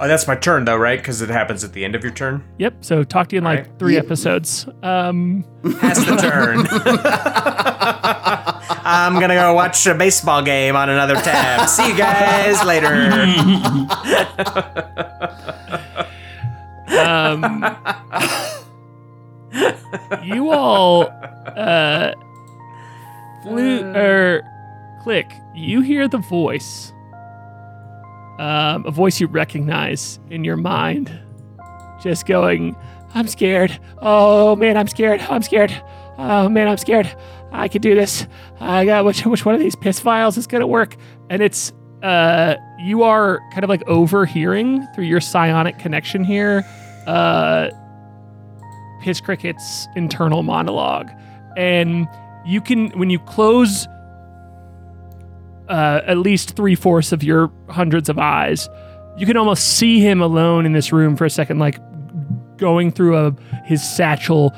Oh, that's my turn though, right? Because it happens at the end of your turn. Yep. So talk to you in like Right. three Yep. episodes. Um, Pass the turn. I'm gonna go watch a baseball game on another tab. See you guys later. um, you all, uh, flew or Klik. You hear the voice, um, a voice you recognize in your mind, just going, "I'm scared. Oh man, I'm scared. I'm scared. Oh man, I'm scared. I can do this. I got which which one of these piss files is gonna work?" And it's uh, you are kind of like overhearing through your psionic connection here, uh, Piss Cricket's internal monologue, and you can when you close uh, at least three fourths of your hundreds of eyes, you can almost see him alone in this room for a second, like going through a his satchel,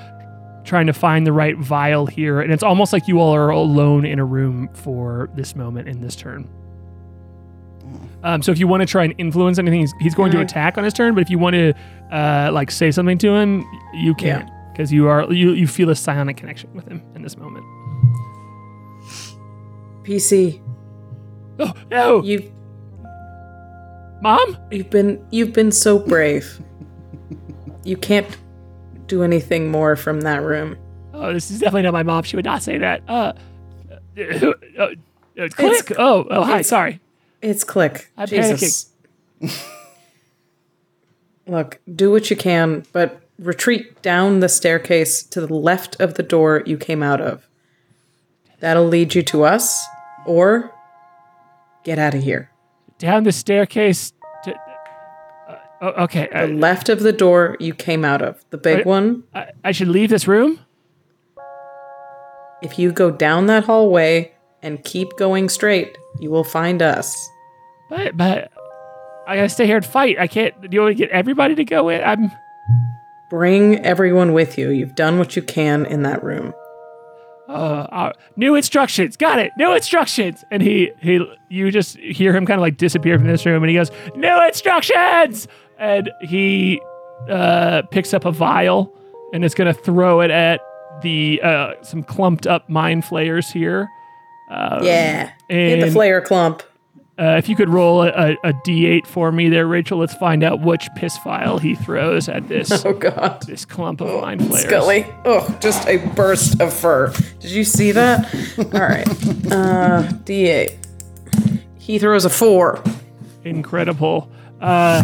trying to find the right vial here, and it's almost like you all are alone in a room for this moment in this turn. Um, so if you want to try and influence anything, he's, he's going to I- attack on his turn. But if you want to uh, like say something to him, you can't because you are you you feel a psionic connection with him in this moment. PC, Oh no, you mom! you've been you've been so brave. you can't do anything more from that room. Oh, this is definitely not my mom. She would not say that. Uh, uh, uh, uh, Klik. oh, oh, hi. sorry. It's Klik. I'm Jesus. Look, do what you can, but retreat down the staircase to the left of the door you came out of. That'll lead you to us, or get out of here. Down the staircase. To, uh, oh, okay. The Uh, left of the door you came out of, the big I- one. I, I should leave this room. If you go down that hallway and keep going straight, you will find us. But but I gotta stay here and fight. I can't. Do you want to get everybody to go in? I'm. Bring everyone with you. You've done what you can in that room. Uh, uh, new instructions. Got it. New instructions. And he he you just hear him kind of like disappear from this room, and he goes, "New instructions!" And he uh, picks up a vial and is gonna throw it at the uh, some clumped up mind flayers here. Um, Yeah. Hit the flare clump. Uh, if you could roll a, a, a d8 for me there, Rachel, let's find out which piss file he throws at this Oh god. this clump of mind flayers. Scully. Oh, just a burst of fur. Did you see that? All right. Uh, D8. He throws a four. Incredible. Uh,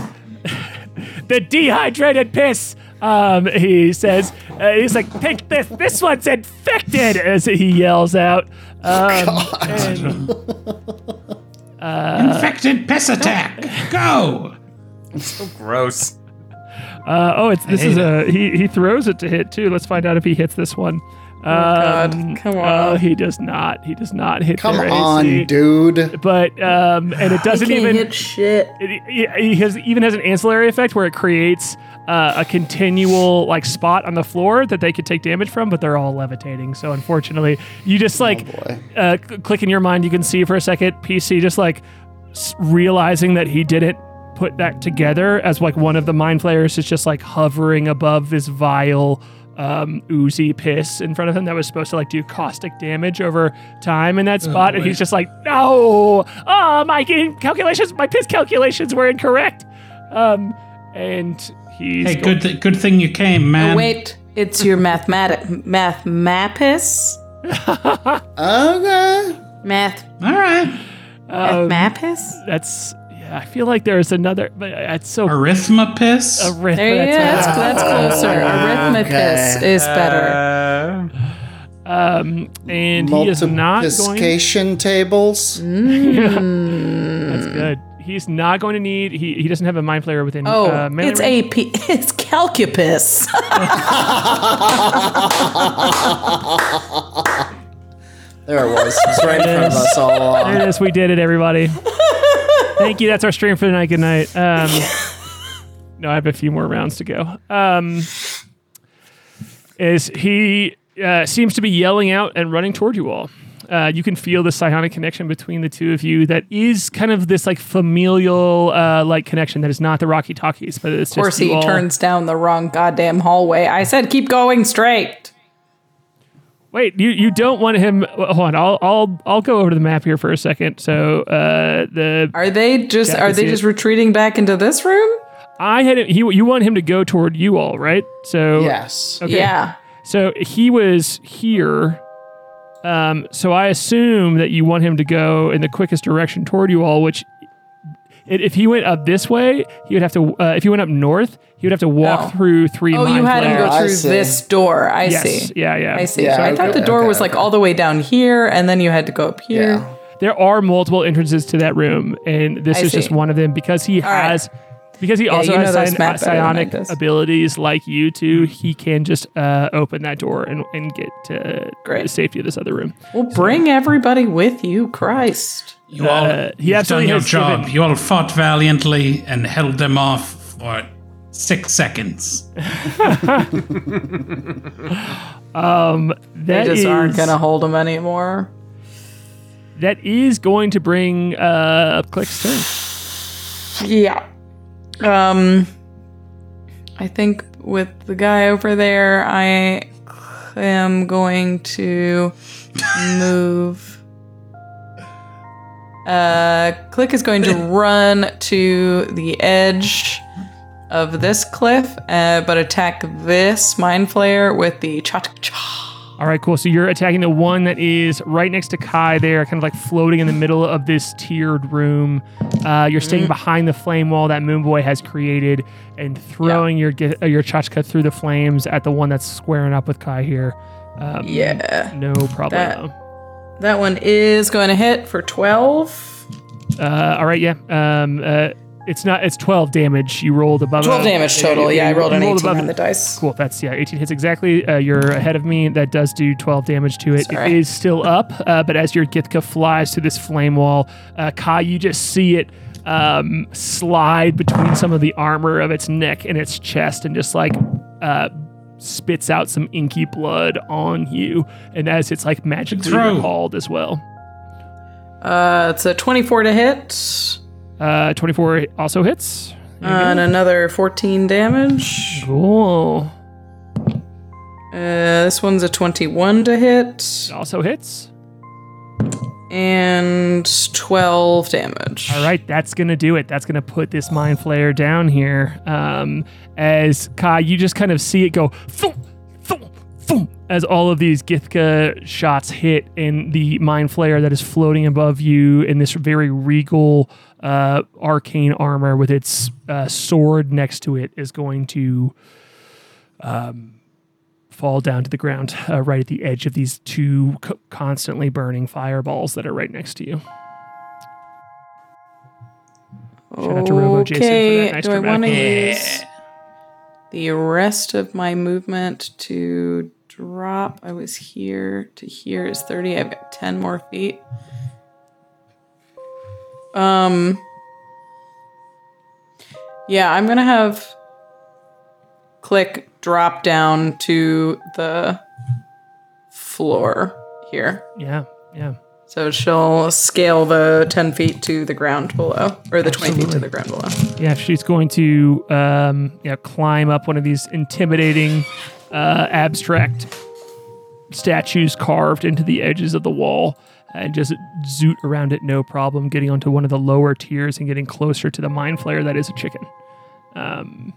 the dehydrated piss. Um, he says, uh, he's like, take this. This one's infected. As he yells out. Um, and- Infected piss attack. Go. So gross. Uh, oh, it's this hate is a he. He throws it to hit too. Let's find out if he hits this one. God, Um, come Oh, on. he does not. He does not hit. Come their on, AC. dude. But um, and it doesn't Can't even. hit shit. It, it, it has even has an ancillary effect where it creates uh, a continual like spot on the floor that they could take damage from, but they're all levitating. So unfortunately, you just like boy. uh, Klik in your mind. You can see for a second PC just like s- realizing that he didn't put that together as like one of the mind flayers is just like hovering above this vile um, oozy piss in front of him that was supposed to like do caustic damage over time in that spot, and he's just like, no, oh my calculations, my piss calculations were incorrect, um, and he's Hey, go- good th- good thing you came, man. Wait, it's your mathematic math mapis? Okay. Math All right. um, mapis? that's yeah. I feel like there's another, but it's so Arithmapis. arith- There you go. that's- That's, that's closer. Arithmapis Okay. is better. Uh, Um, and he is not going. Multiplication tables. That's good. He's not going to need. He, he doesn't have a mind flayer within. Oh, uh, melee it's. AP. It's calcupus. There it was. It's right in front of us all There along. it is. We did it, everybody. Thank you. That's our stream for the night. Good night. Um, no, I have a few more rounds to go. Um, is he uh, seems to be yelling out and running toward you all. Uh, you can feel the psionic connection between the two of you. That is kind of this like familial uh, like connection that is not the Rocky Talkies, but it's Of course, just you he all- turns down the wrong goddamn hallway. I said keep going straight. Wait, you, you don't want him. Hold on, I'll I'll I'll go over to the map here for a second. So uh, the Are they just Yeah, are they just it. retreating back into this room? I had he you want him to go toward you all, right? So Yes. Okay. Yeah. So he was here. Um, so I assume that you want him to go in the quickest direction toward you all, which if he went up this way, he would have to. Uh, if he went up north, he would have to walk Oh. through three. Oh, you mind had him go through this door. I Yes. see. Yeah, yeah. I see. Yeah, so I thought the door okay, was like okay. all the way down here, and then you had to go up here. Yeah. There are multiple entrances to that room, and this I is just one of them because he right. has. Because he also you know has this psion- map better than I psionic abilities like you two, he can just uh, open that door and, and get to Great. the safety of this other room. Well, bring everybody with you, Christ. You all, Uh, he you've done your job. given- You all fought valiantly and held them off for six seconds. Um, They that just aren't gonna hold them anymore. That is going to bring uh, up Klik's turn. Yeah. Um I think with the guy over there, I am going to move uh Klik is going to run to the edge of this cliff, uh, but attack this mind flayer with the chatkcha. All right, cool. So you're attacking the one that is right next to Kai there, kind of like floating in the middle of this tiered room. Uh, you're staying behind the flame wall that Moonboy has created and throwing your ge- uh, your chatkcha through the flames at the one that's squaring up with Kai here. Um, Yeah. No problem. That- That one is going to hit for 12. Uh, all right, yeah. Um, uh, it's not. It's 12 damage. You rolled above. 12 uh, damage total. Yeah, I rolled an you 18 above on the it. dice. Cool. That's yeah. 18 hits exactly. Uh, you're ahead of me. That does do 12 damage to it. Sorry. It is still up, uh, but as your Githka flies to this flame wall, uh, Kai, you just see it um, slide between some of the armor of its neck and its chest, and just like uh, spits out some inky blood on you. And as it's like magically Throw. recalled as well. Uh, it's a 24 to hit. Uh, 24 also hits. And another 14 damage. Cool. Uh, this one's a 21 to hit. Also hits. And 12 damage. All right, that's gonna do it. That's gonna put this mind flayer down here. Um, as Kai, you just kind of see it go thump, as all of these Githka shots hit, and the mind flayer that is floating above you in this very regal uh, arcane armor with its uh, sword next to it is going to um, fall down to the ground uh, right at the edge of these two co- constantly burning fireballs that are right next to you. Shout out to Robo Jason for that nice do I want to use the rest of my movement to drop? I was here to here is 30. I've got 10 more feet. Um, yeah, I'm gonna have Klik drop down to the floor here. Yeah, yeah. So she'll scale the 10 feet to the ground below, or the 20 feet to the ground below. Yeah, she's going to um, yeah climb up one of these intimidating uh, abstract statues carved into the edges of the wall and just zoot around it no problem, getting onto one of the lower tiers and getting closer to the mind flayer that is a chicken. Um,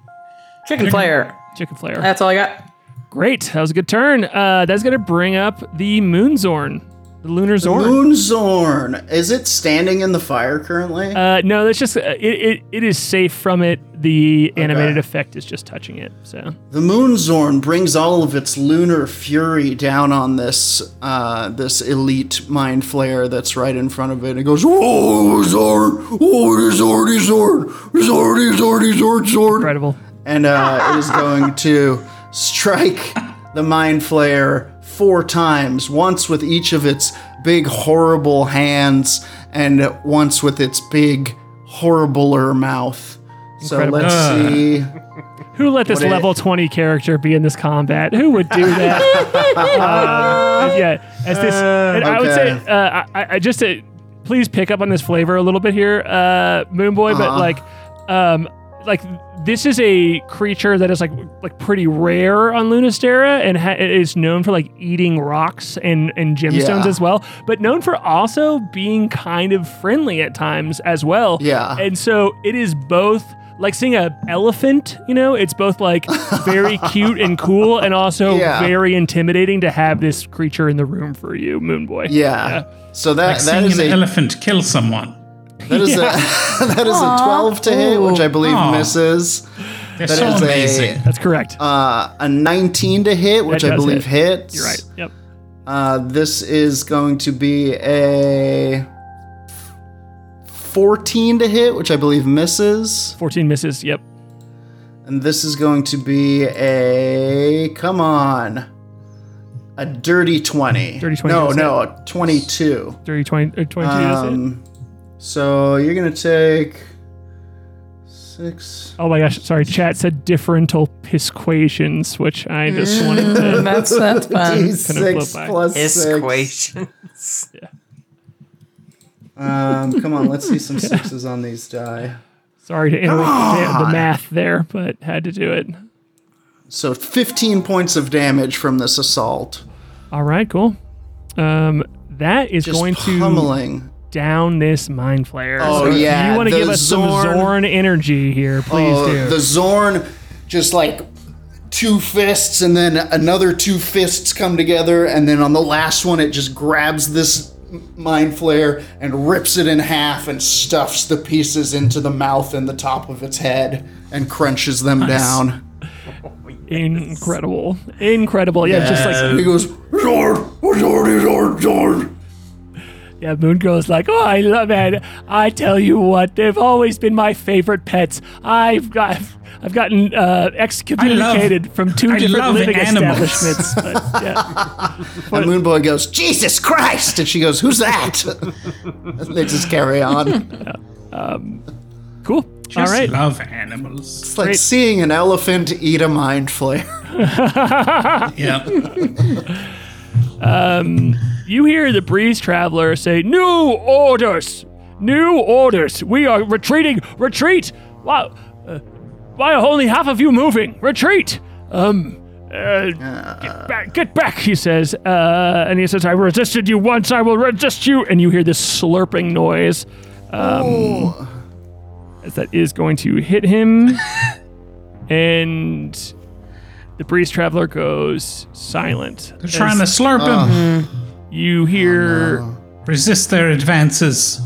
Chicken flare. chicken flare. That's all I got. Great, that was a good turn. Uh, that's going to bring up the Moon Xorn, the Lunar Xorn. Moonzorn. Is it standing in the fire currently? Uh, no, that's just uh, it, it. It is safe from it. The animated effect is just touching it. So the Moon Xorn brings all of its lunar fury down on this uh, this elite mind flayer that's right in front of it. It goes, "Oh, Zord! Oh, Zord, Zord, Zord, Zord, Zord, Zord!" incredible. and uh, it is going to strike the mind flayer four times once with each of its big horrible hands and once with its big horribler mouth so Incredible. let's see Who let this What it- level twenty character be in this combat? Who would do that? um, yeah, as this, and I would say, uh, I, I just to please pick up on this flavor a little bit here, uh, Moonboy. But Uh-huh. like, um, like this is a creature that is like like pretty rare on Lunastera and ha- is known for like eating rocks and and gemstones Yeah. as well, but known for also being kind of friendly at times as well. Yeah. and so it is both like seeing a elephant. You know, it's both like very cute and cool, and also Yeah. very intimidating to have this creature in the room for you, Moon Boy. yeah, so that Like that seeing is an a elephant kill someone. that is a that is a 12 to hit which i believe Aw. misses They're That so is a- That's correct. uh, a 19 to hit which i believe hit. hits You're right. Yep. Uh, this is going to be a 14 to hit, which I believe misses. 14 misses. Yep. And this is going to be a. Come on. A dirty 20. Dirty 20 No, no, a 22. 30, 20, or 22 does hit. Um, so you're going to take. Six. Oh my gosh, sorry. Chat said differential pisquations, which I just wanted to. That's that's fun. D6 by. plus His six. equation. Um, come on, let's see some sixes on these die. Sorry to interrupt the, the math there, but had to do it. So 15 points of damage from this assault. All right, cool. Um, that is Just going to pummeling. down this mind flayer. Oh, so yeah, you want to give us Xorn- some Xorn energy here, please Oh, do. the Xorn just like two fists and then another two fists come together and then on the last one it just grabs this mind flayer and rips it in half and stuffs the pieces into the mouth and the top of its head and crunches them down. Incredible, incredible. Yeah, just like He goes, Zorn, Zorn, Zorn, Zorn. Yeah, Moon Girl's like, oh, I love it. I tell you what, they've always been my favorite pets. I've got, I've gotten uh, excommunicated from two I different love living animals. establishments. But, yeah. And Moonboy goes, Jesus Christ! And she goes, Who's that? and they just carry on. Cool. Just All right. love animals. It's like Great. seeing an elephant eat a mind flayer. Yeah. You hear the Breeze Traveler say, New orders! New orders! We are retreating! Retreat! Wow! Uh, why are only half of you moving? Retreat! Um, uh, get back, get back, he says. Uh, and he says, I resisted you once, I will resist you. And you hear this slurping noise. Um, as that is going to hit him. and the Breeze Traveler goes silent. They're trying to slurp him. Uh. You hear oh, Resist their advances.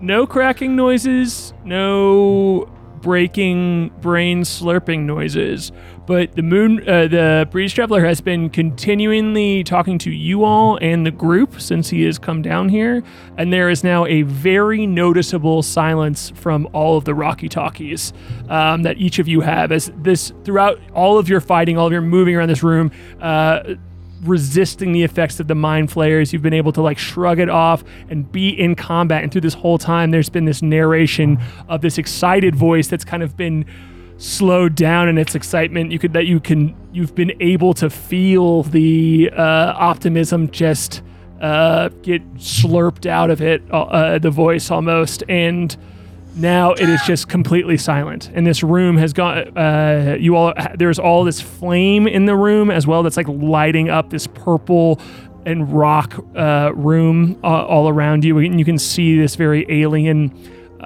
no cracking noises, no breaking brain slurping noises. But the moon, uh, the breeze traveler has been continually talking to you all and the group since he has come down here, and there is now a very noticeable silence from all of the Rocky Talkies um, that each of you have. As this throughout all of your fighting, all of your moving around this room, uh, resisting the effects of the mind flayers. You've been able to like shrug it off and be in combat. And through this whole time, there's been this narration of this excited voice that's kind of been slowed down in its excitement. You could that you can you've been able to feel the uh, optimism just uh, get slurped out of it, uh, uh, the voice almost, and now it is just completely silent. And this room has got uh, you all there's all this flame in the room as well that's like lighting up this purple and rock uh, room uh, all around you. And you can see this very alien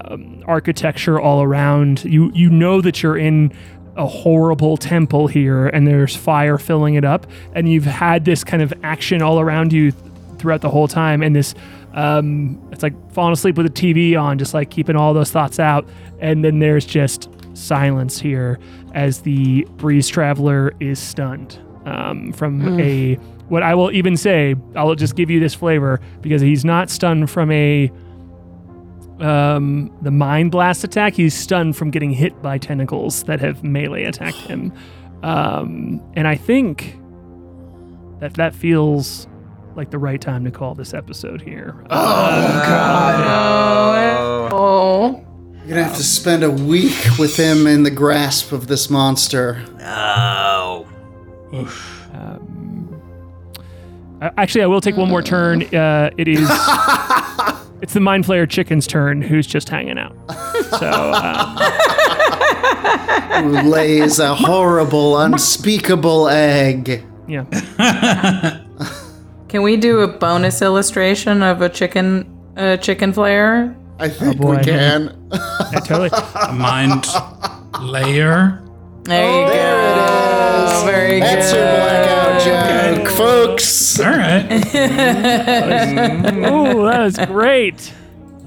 um, architecture all around you you know that you're in a horrible temple here and there's fire filling it up and you've had this kind of action all around you throughout the whole time and this um, it's like falling asleep with the TV on, just like keeping all those thoughts out. And then there's just silence here as the breeze traveler is stunned um, from a what I will even say. I'll just give you this flavor because he's not stunned from a um, the mind blast attack. He's stunned from getting hit by tentacles that have melee attacked him. Um, and I think that that feels like the right time to call this episode here. Oh. God. Oh, You're gonna have to spend a week with him in the grasp of this monster. Oh. Uh, Actually, I will take one more turn. Uh, it is. It's the Mind Flayer Chicken's turn, who's just hanging out. So, um, Who lays a horrible, unspeakable egg. yeah. Can we do a bonus illustration of a chicken a chicken flayer? I think boy. we can. Yeah, totally. A mind layer. There you go. There it is. Very That's good. your blackout joke, folks. All right. Oh, that was great.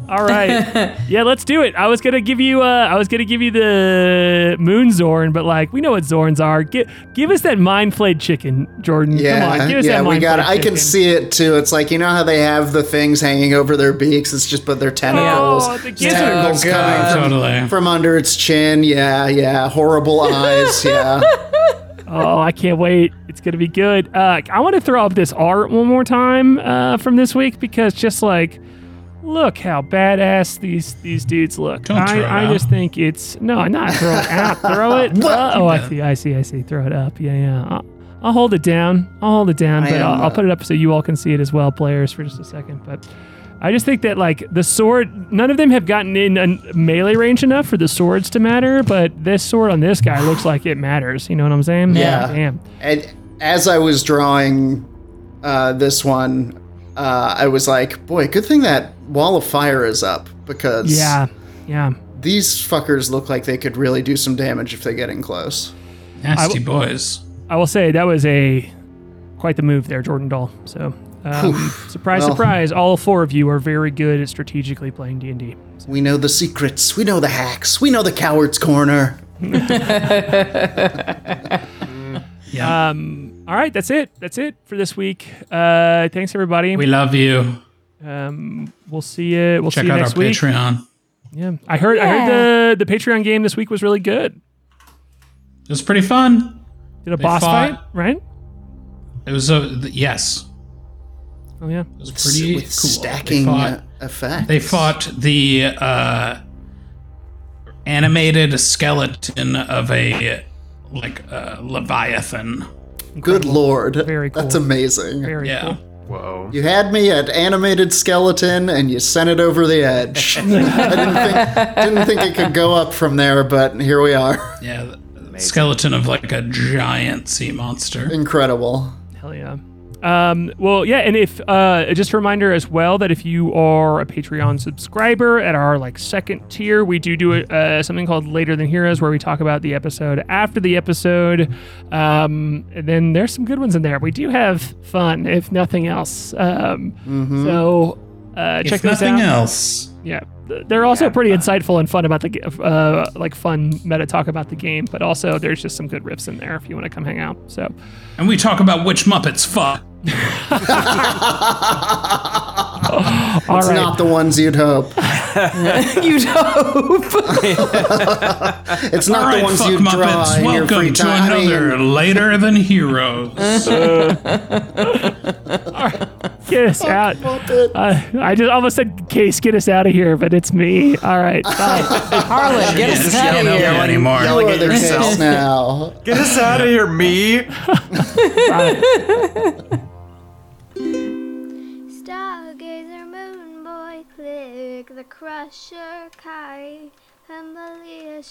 All right. Yeah, let's do it. I was gonna give you uh I was gonna give you the moon Xorn, but like we know what Xorns are. Give give us that mind flayed chicken, Jordan. Yeah, Come on, give us yeah, that we mind got it. I can see it too. It's like you know how they have the things hanging over their beaks. It's just but their tentacles, Oh, the It's gizzards. tentacles coming from, Totally. from under its chin. Yeah, yeah, horrible eyes. Yeah, Oh, I can't wait. It's going to be good. Uh, I want to throw up this art one more time uh, from this week because just like, look how badass these these dudes look. Don't I, throw it I just think it's no, not throw it out. Throw it. Uh, oh, I see. I see. I see. Throw it up. Yeah, yeah. I'll, I'll hold it down. I'll hold it down, I but I'll, I'll uh, put it up so you all can see it as well, players, for just a second. But I just think that like the sword, none of them have gotten in a melee range enough for the swords to matter. But this sword on this guy looks like it matters. You know what I'm saying? Yeah. Damn. And as I was drawing uh, this one, uh, I was like, boy, good thing that wall of fire is up because Yeah. Yeah. these fuckers look like they could really do some damage if they get in close. Nasty boys. I will say that was a quite the move there, Jordan Doll. So, um, surprise, Well- surprise! All four of you are very good at strategically playing D and D. We know the secrets. We know the hacks. We know the coward's corner. Yeah. All right, that's it. That's it for this week. Uh, thanks everybody. we love you. um, we'll see you. We'll Check see you out our week. Patreon. Yeah, I heard. I heard the the Patreon game this week was really good. It was pretty fun. Did a They boss fought- fight, right? It was a yes. Oh yeah. It was pretty with cool. stacking They fought, uh, effects. they fought the uh, animated skeleton of a like uh, leviathan. Good lord. Very cool. That's amazing. Very Yeah. cool. Whoa. You had me at animated skeleton and you sent it over the edge. I didn't think, didn't think it could go up from there, but here we are. Yeah, the- the skeleton of like a giant sea monster. Incredible. Hell yeah. Um, well, yeah, and if uh, just a reminder as well that if you are a Patreon subscriber at our like second tier, we do do uh, something called Later Than Heroes, where we talk about the episode after the episode. Um, and then there's some good ones in there. We do have fun, if nothing else. Um, So uh, check If those nothing out. else, Yeah, they're also pretty insightful and fun about the uh, like fun meta talk about the game, but also there's just some good riffs in there if you want to come hang out. So. and we talk about which Muppets fuck. All It's right. not the ones you'd hope. you'd hope. It's not All the ones fuck you draw Muppets. in your Welcome free to time. I mean, another Later Than Heroes. Get us out. Uh, I just almost said, Case, get us out of here, but it's me. All right. Bye. Harlan, get us out of here. anymore. You're at the yourself. case now. Get us out of here, me. The crusher, Kai, and the Leah